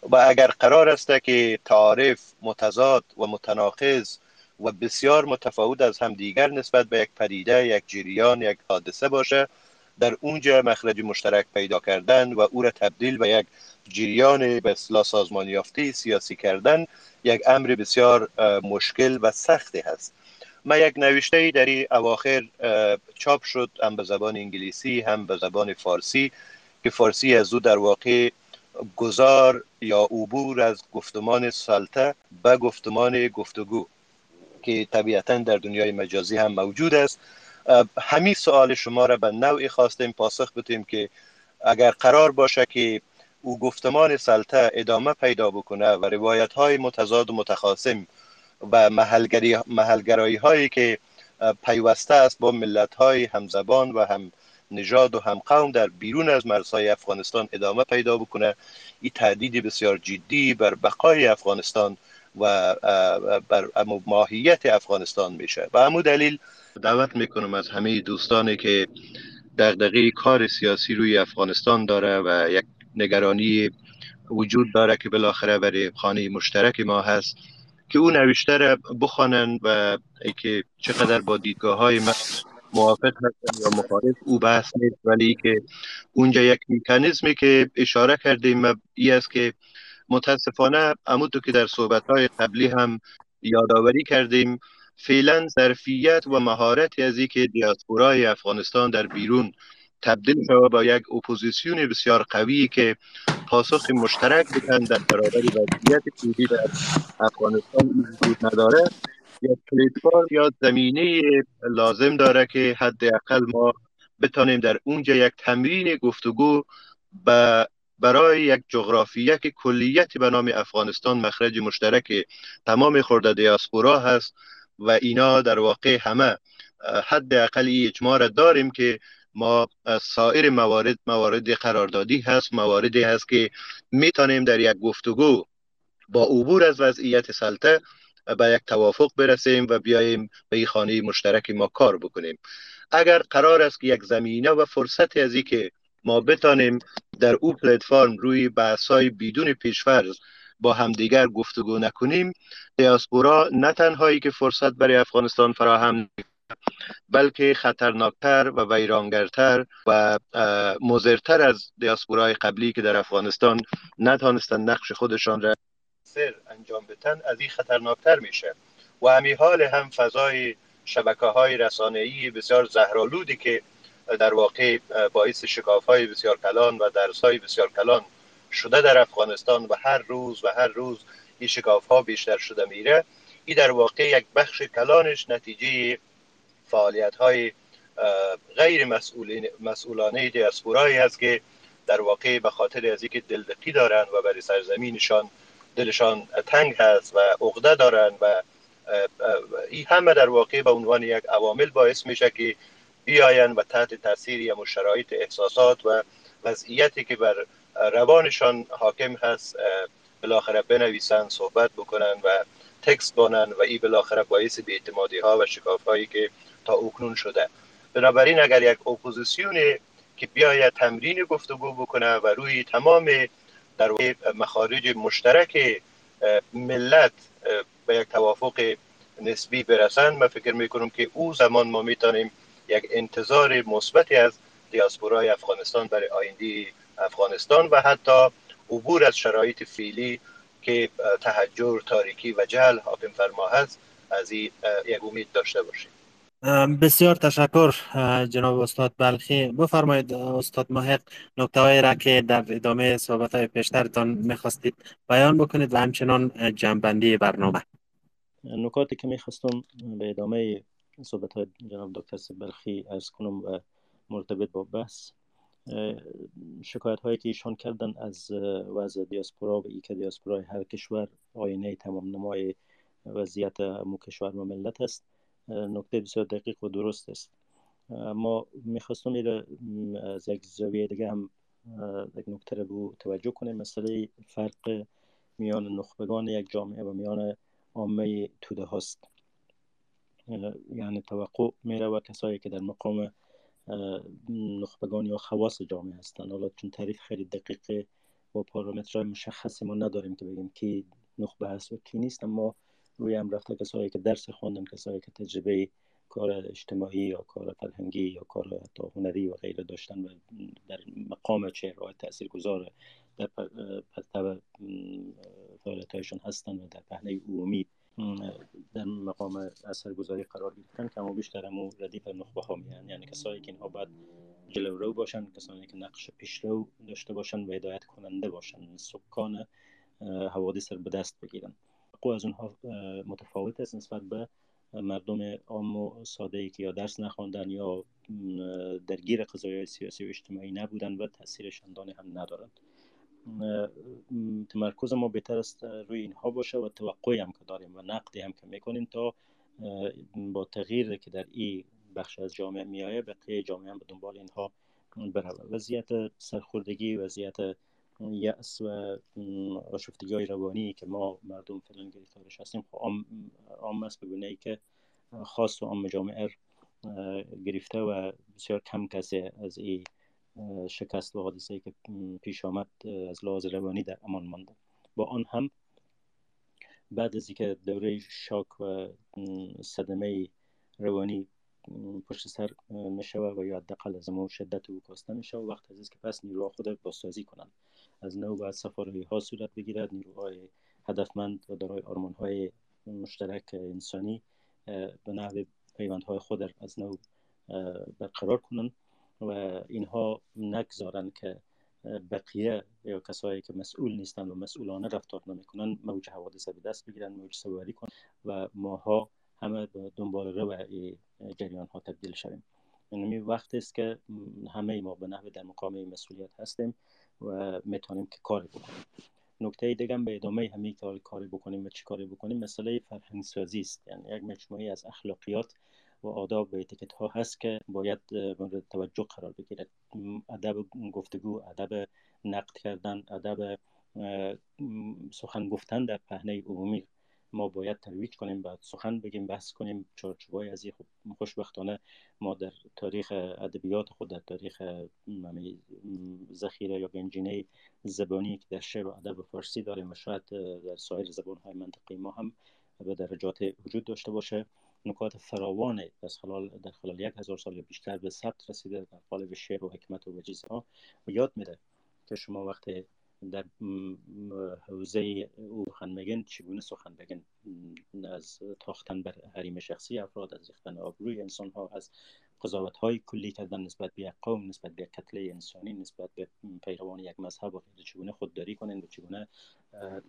و اگر قرار است که تعارف متضاد و متناقض و بسیار متفاوت از هم دیگر نسبت به یک پدیده یک جریان یک حادثه باشه در اونجا مخرج مشترک پیدا کردن و او را تبدیل به یک جریان به اصلاح سازمان یافته سیاسی کردن یک امر بسیار مشکل و سختی هست. ما یک نوشته در این اواخر چاپ شد هم به زبان انگلیسی هم به زبان فارسی که فارسی از او در واقع گذار یا عبور از گفتمان سالته به گفتمان گفتگو که طبیعتا در دنیای مجازی هم موجود است. همین سوال شما را به نوعی خواستیم پاسخ بدیم که اگر قرار باشه که او گفتمان سلطه ادامه پیدا بکنه و روایت های متضاد و متخاصم و محلگرایی هایی که پیوسته است با ملت های همزبان و هم نژاد و هم قوم در بیرون از مرزهای افغانستان ادامه پیدا بکنه. این تهدید بسیار جدی بر بقای افغانستان و بر ماهیت افغانستان میشه. و همون دلیل دعوت می‌کنم از همه دوستانی که دغدغه کار سیاسی روی افغانستان داره و یک نگرانی وجود داره که بالاخره برای خانه مشترک ما هست که او نوشته را بخوانن و که چقدر با دیدگاه های موافق هستن یا مخالف او بحث نیست ولی که اونجا یک میکانیزمی که اشاره کردیم ای است که متاسفانه همونطور که در صحبت های قبلی هم یادآوری کردیم فعلا ظرفیت و مهارتی از که دیاسپورای افغانستان در بیرون تبدیل شود با یک اپوزیسیون بسیار قوی که پاسخ مشترک بکن در برابر وضعیت فعلی در افغانستان وجود نداره. یا پلیتفارم یا زمینه لازم داره که حداقل ما بتانیم در اونجا یک تمرین گفتگو برای یک جغرافیا کلیتی به نام افغانستان مخرج مشترک تمام خورده دیاسپورا هست و اینا در واقع همه حد اقلی اجماع را داریم که ما سایر موارد موارد قراردادی هست مواردی هست که می‌تونیم در یک گفتگو با عبور از وضعیت سلطه به یک توافق برسیم و بیاییم به این خانه مشترک ما کار بکنیم. اگر قرار است که یک زمینه و فرصت از که ما بتانیم در او پلتفرم روی بحث‌های بدون پیشفرض با همدیگر گفتگو نکنیم دیاسپورا نه تنهایی که فرصت برای افغانستان فراهم بلکه خطرناکتر و ویرانگرتر و مزرتر از دیاسپورای قبلی که در افغانستان نتانستن نقش خودشان را سر انجام بتن از این خطرناکتر میشه. و همی حال هم فضای شبکه های رسانه‌ای بسیار زهرالودی که در واقع باعث شکاف های بسیار کلان و درس های بسیار کلان شده در افغانستان و هر روز و هر روز این شکاف ها بیشتر شده میره. این در واقع یک بخش کلانش نتیجه فعالیت های غیر مسئولانه دیاسپورایی است که در واقع به خاطر از اینکه دلدقی دارند و برای سرزمینشان دلشان تنگ هست و عقده دارند و این همه در واقع به عنوان یک عوامل باعث میشه که بیاین و تحت تاثیر یا شرایط احساسات و وضعیتی که بر روانشان حاکم هست بالاخره بنویسن صحبت بکنن و تکست بانن و این بالاخره باعث اعتمادی ها و شکاف هایی که تا اکنون شده. بنابراین اگر یک اپوزیسیون که بیاید تمرین گفتگو بکنه و روی تمام در مخارج مشترک ملت به یک توافق نسبی برسند من فکر می‌کنم که او زمان ما می‌تونیم یک انتظار مثبتی از دیاسپورای افغانستان برای آینده افغانستان و حتی عبور از شرایط فعلی که تحجر تاریکی و جهل حاکم فرما هست از این یک امید داشته باشیم. بسیار تشکر جناب استاد بلخی. بفرمایید استاد محق نکته را که در ادامه صحبت های پیشترتان می‌خواستید بیان بکنید و همچنان جنبندی برنامه. نکاتی که می‌خواستم به ادامه صحبت های جناب دکتر بلخی از کنم و مرتبط با بحث شکایت هایی که ایشان کردن از وضع دیاسپورا و ای که دیاسپورای هر کشور آینه تمام نمای وضعیت مو کشور و ملت است. نکته بسیار دقیق و درست است. ما می‌خواستم از یک زاویه دیگه هم یک نکته رو توجه کنیم. مسئله فرق میان نخبگان یک جامعه و میان عامه توده هاست. یعنی توقع میره و کسایی که در مقام نخبگان یا خواص جامعه هستند. حالا چون تعریف خیلی دقیقه با پارامترهای مشخصی ما نداریم که بگیم کی نخبه هست و کی نیست اما روی هم رفته کسایی که درس خواندن کسایی که تجربه کار اجتماعی یا کار فرهنگی یا کار حتی هنری و غیره داشتن و در مقام چهرهای تاثیرگذار در پرتب فعالیتهایشان هستن و در پهنه عمومی در مقام اثرگذاری قرار گرفتن کم و بیشتر همو ردیف نخبه ها میان. یعنی کسایی که اینها باید جلو رو باشن کسانی که نقش پیشرو داشته باشن و هدایت کننده باشن سکان حوادث رو به دست بگیرن. حقوق از اونها متفاوت است نسبت به مردم عام و ساده ای که یا درس نخواندن یا درگیر قضایای سیاسی و اجتماعی نبودن و تاثیر شندانی هم ندارند تمرکز ما بهتر است روی اینها باشه و توقعی هم که داریم و نقدی هم که می‌کنیم تا با تغییر که در این بخش از جامعه میایه بقیه جامعه هم به دنبال اینها بره وضعیت سرخوردگی وضعیت یأس و آشفتگی های روانی که ما مردم فعلا گرفتارش هستیم خب عام است ای که خاص و عام جامعه گرفته و بسیار کم کسی از این شکست و حادثه که پیش آمد از لحاظ روانی در امان مانده. با آن هم بعد از اینکه دوره شاک و صدمه روانی پشت سر می‌شوه و یا حداقل از شدت او کاسته میشه و وقت از که پس نیروها خود بازسازی کنند. از نو باید سفارهای ها صورت بگیرد. نیروهای هدفمند و دارای آرمان های مشترک انسانی به نحو پیوندهای خود از نو برقرار کنند و اینها نگذارن که بقیه یا کسایی که مسئول نیستن و مسئولانه رفتار نمی‌کنن موج حوادث به دست بگیرن موج سواری کنن و ماها همه به دنبال رو جریان ها تبدیل شویم. یعنی وقت است که همه ما به نحو در مقام مسئولیت هستیم و می‌تونیم که کار بکنیم. نکته دیگه به ادامه همین کاری بکنیم و چی کاری بکنیم مسئله فرهنگ سازی است. یعنی یک مجموعه از اخلاقیات و آداب و اتیکت ها هست که باید مورد توجه قرار بگیرد. ادب گفتگو ادب نقد کردن ادب سخن گفتن در پهنه عمومی. ما باید ترویج کنیم بعد سخن بگیم بحث کنیم. چارچوبای از این خب خوشبختانه ما در تاریخ ادبیات خود در تاریخ ذخیره یا گنجینه زبانی که در شعر و ادب فارسی داریم و شاید در سایر زبان های منطقی ما هم به درجات وجود داشته باشه. نکات فراوان از خلال در خلال یک هزار سال بیشتر به ثبت رسیده در قالب شعر و حکمت و ها و یاد میده که شما وقتی در حوزه او سخن بگن چگونه سخن بگن؟ از تاختن بر حریم شخصی افراد از ریختن آبروی انسان ها از قضاوت های کلی کردن نسبت به یک قوم نسبت به کتله انسانی نسبت به پیروان یک مذهب و چگونه خودداری کنن و چگونه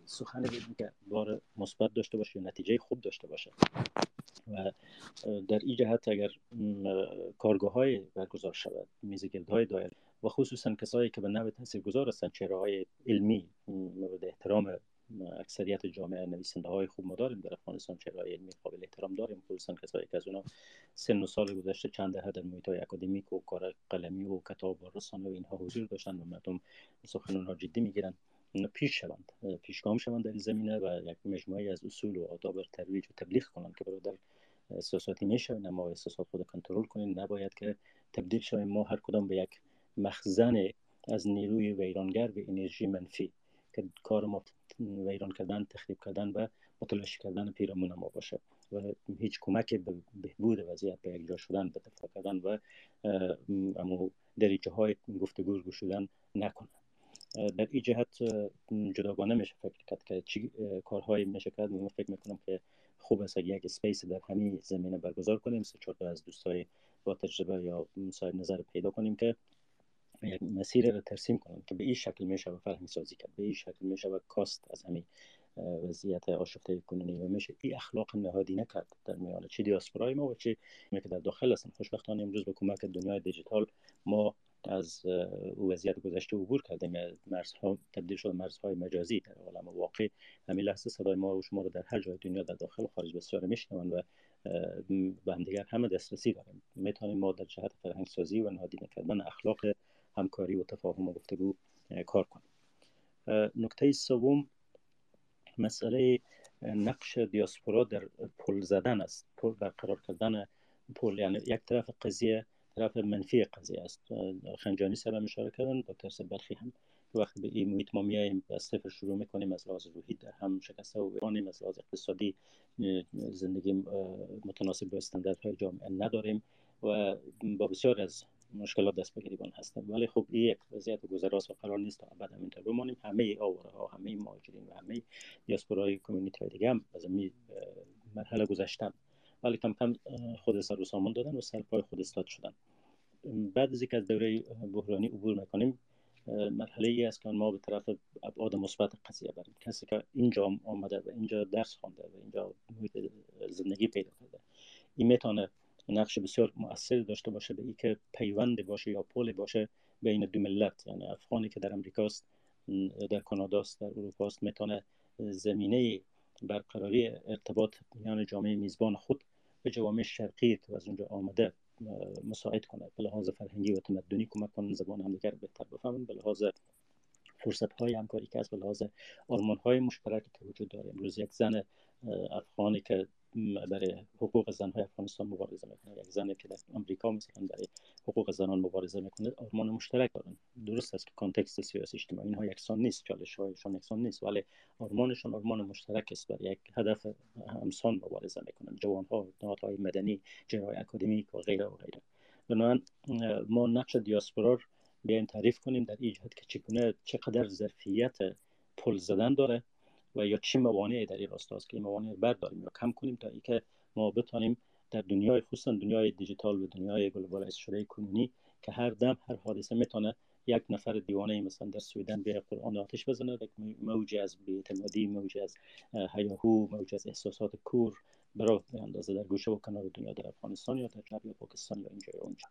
سخن بگن که بار مثبت داشته باشه و نتیجه خوب داشته باشه. و در این جهت اگر کارگاه های برگزار شود میزگرد های دایر و خصوصا کسایی که به نوع تاثیر گذار هستند چهره های علمی مورد احترام اکثریت جامعه نویسنده های خوب ما داریم در افغانستان چهره علمی قابل احترام داریم. خصوصا کسایی که از اونا سن و سال گذشته چند دهه در محیط های اکادمیک و کار قلمی و کتاب و رسانه و اینها حضور داشتن و مردم سخن ها جدی می‌گیرن. پیش شوند پیشگام شوند در این زمینه و یک مجموعه از اصول و آداب ترویج و تبلیغ کنند که برادر احساساتی میشه اما احساسات خود کنترل کنیم نباید که تبدیل شویم ما هر کدام به یک مخزن از نیروی ویرانگر و انرژی منفی که کار ما ویران کردن تخریب کردن و متلاشی کردن پیرامون ما باشه و هیچ کمک به بهبود وضعیت به یک جا شدن به کردن و امو دریجه های گفتگو گشودن نکنه. در این جهت جداگانه میشه فکر کرد که چی کارهایی میشه کرد. من فکر می‌کنم که خوب است یک اسپیس در همین زمینه برگزار کنیم. سه چهار از دوستای با تجربه یا صاحب نظر پیدا کنیم که مسیر رو ترسیم کنیم که به این شکل میشه و فرهنگ سازی کرد. به این شکل میشه و کاست از همین وضعیت آشفته کنونی و میشه. این اخلاق نهادی نکرد در میان چه دیاسپورای ما و چه که در داخل هستن. خوشبختانه امروز به کمک دنیای دیجیتال ما از وضعیت گذشته عبور کردیم. مرزها تبدیل شد مرزهای مجازی در عالم واقع. همین لحظه صدای ما و شما رو در هر جای دنیا در داخل و خارج بسیار میشنوند و به هم دیگر همه دسترسی داریم. می‌تونیم ما در جهت فرهنگ سازی و نهادینه کردن اخلاق همکاری و تفاهم و گفتگو کار کنیم نکته سوم مسئله نقش دیاسپورا در پل زدن است. پل برقرار کردن پل یعنی یک طرف قضیه طرف منفی قضیه است. خنجانی سر اشاره کردن دکتر سبرخی هم وقتی به این محیط ما میاییم از صفر شروع می‌کنیم از لحاظ روحی در هم شکسته و بانیم از لحاظ اقتصادی زندگی متناسب با استانداردهای جامعه نداریم و با بسیار از مشکلات دست بگیریبان هستن. ولی خب این یک وضعیت گذراست و قرار نیست تا ابد همینطور بمانیم. همه آواره ها همه مهاجرین و همه دیاسپورای کمیونیتی های دیگه هم از این مرحله گذشتن. ولی کم کم خود سر و سامان دادن و سر پای خود استاد شدن. بعد از اینکه از دوره بحرانی عبور می‌کنیم مرحله ای است که ما به طرف ابعاد مثبت قضیه بریم. کسی که اینجا آمده و اینجا درس خوانده و اینجا زندگی پیدا کرده این می‌تونه نقش بسیار مؤثر داشته باشه به اینکه پیوند باشه یا پل باشه بین دو ملت. یعنی افغانی که در امریکاست در کاناداست در اروپا است می‌تونه زمینه برقراری ارتباط میان جامعه میزبان خود به جوامع شرقی که از اونجا آمده مساعد کنه. به لحاظ فرهنگی و تمدنی کمک کنن زبان همدیگر بهتر بفهمن. به لحاظ فرصت های همکاری که است به لحاظ آرمان های مشترک که وجود داره. امروز یک زن افغانی که برای حقوق زنهای افغانستان مبارزه می‌کنه. یک زنی که در آمریکا مثلا برای حقوق زنان مبارزه می‌کنه آرمان مشترک دارن. درست است که context سیاسی اجتماعی اینها یکسان نیست چالش هایشان یکسان نیست ولی آرمانشان آرمان مشترک است. برای یک هدف همسان مبارزه می‌کنن. جوان ها های مدنی جریان های اکادمیک و غیره و غیره. بنابراین ما نقش دیاسپورا بیایم تعریف کنیم در این که چگونه چقدر ظرفیت پل زدن داره. و یا چه موانعی در این راستا است که این موانع برداریم یا کم کنیم تا اینکه ما بتانیم در دنیای خصوصا دنیای دیجیتال و دنیای globalize شده کنونی که هر دم هر حادثه می‌تونه یک نفر دیوانه مثلا در سویدن به قرآن آتش بزنه یک موجی از بی‌اعتمادی موجی از هیاهو موجی از احساسات کور برای اندازه در گوشه و کنار دنیا در افغانستان یا در یا پاکستان یا اینجا یا اونجا.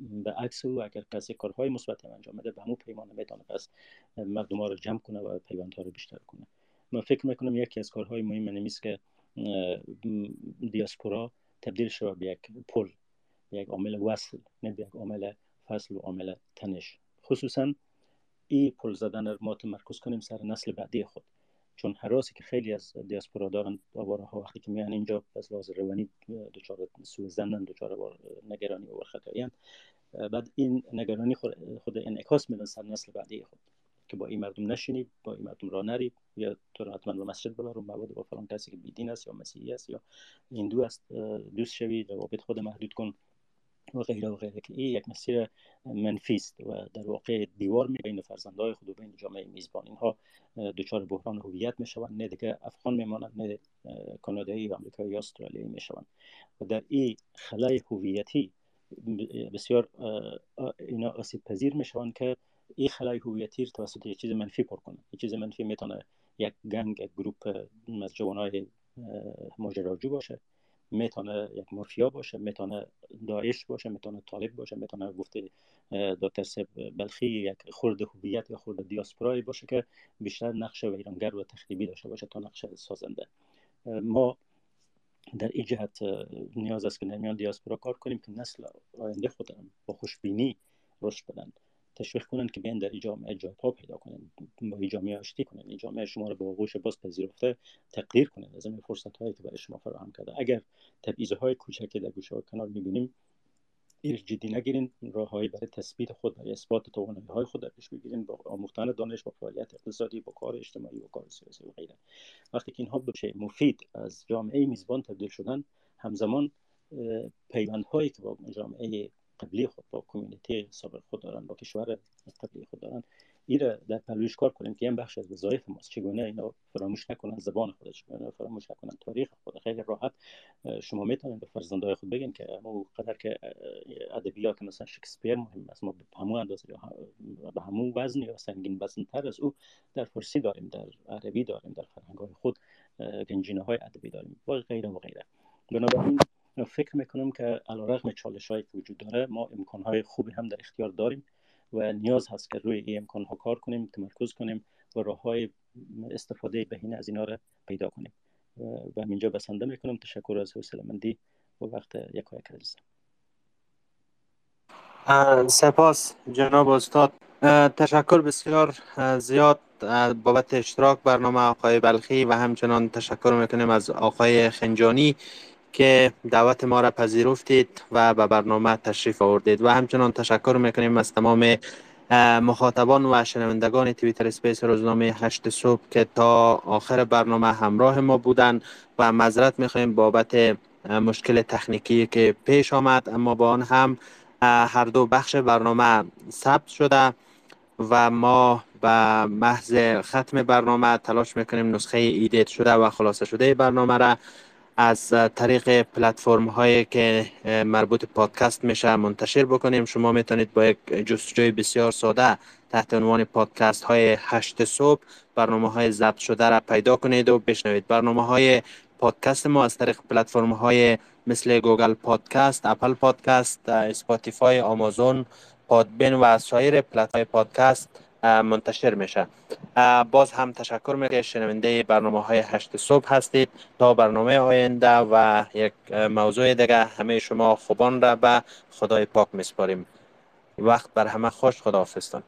به عکس او اگر کسی کارهای مثبت انجام بده به همون پیمانه می‌تونه پس مردم ها رو جمع کنه و پیوندها رو بیشتر کنه. من فکر می‌کنم یکی از کارهای مهم نمیست که دیاسپورا تبدیل شود به یک پل یک عامل وصل نه به یک عامل فصل و عامل تنش. خصوصا این پل زدن ما تمرکز کنیم سر نسل بعدی خود. چون حراسی که خیلی از دیاسپورا دارن آواره ها وقتی که میان اینجا از لحاظ روانی دچار سوء زنن دچار نگرانی و خطایی بعد این نگرانی خود, خود انعکاس میدن سر نسل بعدی خود که با این مردم نشینی با این مردم را نری. یا تو را حتما به مسجد ببر و مواد با فلان کسی که بیدین است یا مسیحی است یا هندو است دوست شوی روابط خود محدود کن. و غیره و غیره که این یک مسیر منفی است و در واقع دیوار می بین فرزندهای خود و بین جامعه میزبان. اینها دچار بحران هویت می‌شوند. نه دیگه افغان میمانند نه کانادایی و آمریکایی یا استرالیایی می‌شوند. و در این خلای هویتی بسیار اینا آسیب پذیر می‌شوند که این خلای هویتی توسط یک چیز منفی پر کنه یک چیز منفی می‌تونه یک گنگ یک گروپ از جوانای ماجراجو باشه. می‌تونه یک مافیا باشه می‌تونه داعش باشه می‌تونه طالب باشه می‌تونه گفته دکتر سب بلخی یک خورده هویت یا خورده دیاسپورایی باشه که بیشتر نقش ویرانگر و تخریبی داشته باشه تا نقش سازنده. ما در این جهت نیاز است که در میان دیاسپورا کار کنیم که نسل آینده خودم با خوشبینی رشد بدن. تشویق کنن که بیان در این جامعه جای پا پیدا کنن با این جامعه آشتی کنن این جامعه شما رو به آغوش باز پذیرفته تقدیر کنن از این فرصت هایی که برای شما فراهم کرده. اگر تبعیض های کوچکی در گوشه و کنار می‌بینیم ایرش جدی نگیرین راههایی برای تثبیت خود و اثبات توانایی های خود در پیش بگیرین با آموختن دانش با فعالیت اقتصادی با کار اجتماعی و کار سیاسی و غیره. وقتی که اینها بشه مفید از جامعه میزبان تبدیل شدن همزمان پیوندهایی که با جامعه قبلی خود با کمیونیتی سابق خود دارن با کشور قبلی خود دارن. ایره در پلویش کار کنیم که این بخش از وظایف ماست. چگونه اینا فراموش نکنن زبان خود چگونه فراموش نکنن تاریخ خود. خیلی راحت شما می‌تونید به فرزندای خود بگین که اما قدر که ادبیات مثلا شکسپیر مهم است ما به همون اندازه به همون وزن یا سنگین وزن تر از او در فارسی داریم در عربی داریم در فرهنگ خود گنجینه های ادبی داریم. و غیره و غیره. بنابراین فکر می‌کنم که علیرغم چالش هایی که وجود داره ما امکان های خوبی هم در اختیار داریم و نیاز هست که روی این امکان ها کار کنیم تمرکز کنیم و راه های استفاده بهینه از اینا را پیدا کنیم. و همینجا بسنده می‌کنم. تشکر از حوصله مندی و وقت یک یک عزیزم سپاس جناب استاد. تشکر بسیار زیاد بابت اشتراک برنامه آقای بلخی و همچنان تشکر می‌کنیم از آقای خنجانی. که دعوت ما را پذیرفتید و به برنامه تشریف آوردید. و همچنان تشکر می‌کنیم از تمام مخاطبان و شنوندگان تویتر اسپیس روزنامه هشت صبح که تا آخر برنامه همراه ما بودند و معذرت می‌خواهیم بابت مشکل تکنیکی که پیش آمد. اما با آن هم هر دو بخش برنامه ثبت شده و ما به محض ختم برنامه تلاش می‌کنیم نسخه ایدیت شده و خلاصه شده برنامه را از طریق پلتفرم هایی که مربوط پادکست میشه منتشر بکنیم. شما می‌تونید با یک جستجوی بسیار ساده تحت عنوان پادکست های هشت صبح برنامه های ضبط شده را پیدا کنید و بشنوید. برنامه های پادکست ما از طریق پلتفرم های مثل گوگل پادکست، اپل پادکست، اسپاتیفای، آمازون، پادبین و سایر پلتفرم پادکست منتشر میشه. باز هم تشکر می‌کنم شنونده برنامه های هشت صبح هستید. تا برنامه آینده و یک موضوع دیگه همه شما خوبان را به خدای پاک میسپاریم. وقت بر همه خوش. خداحافظتان.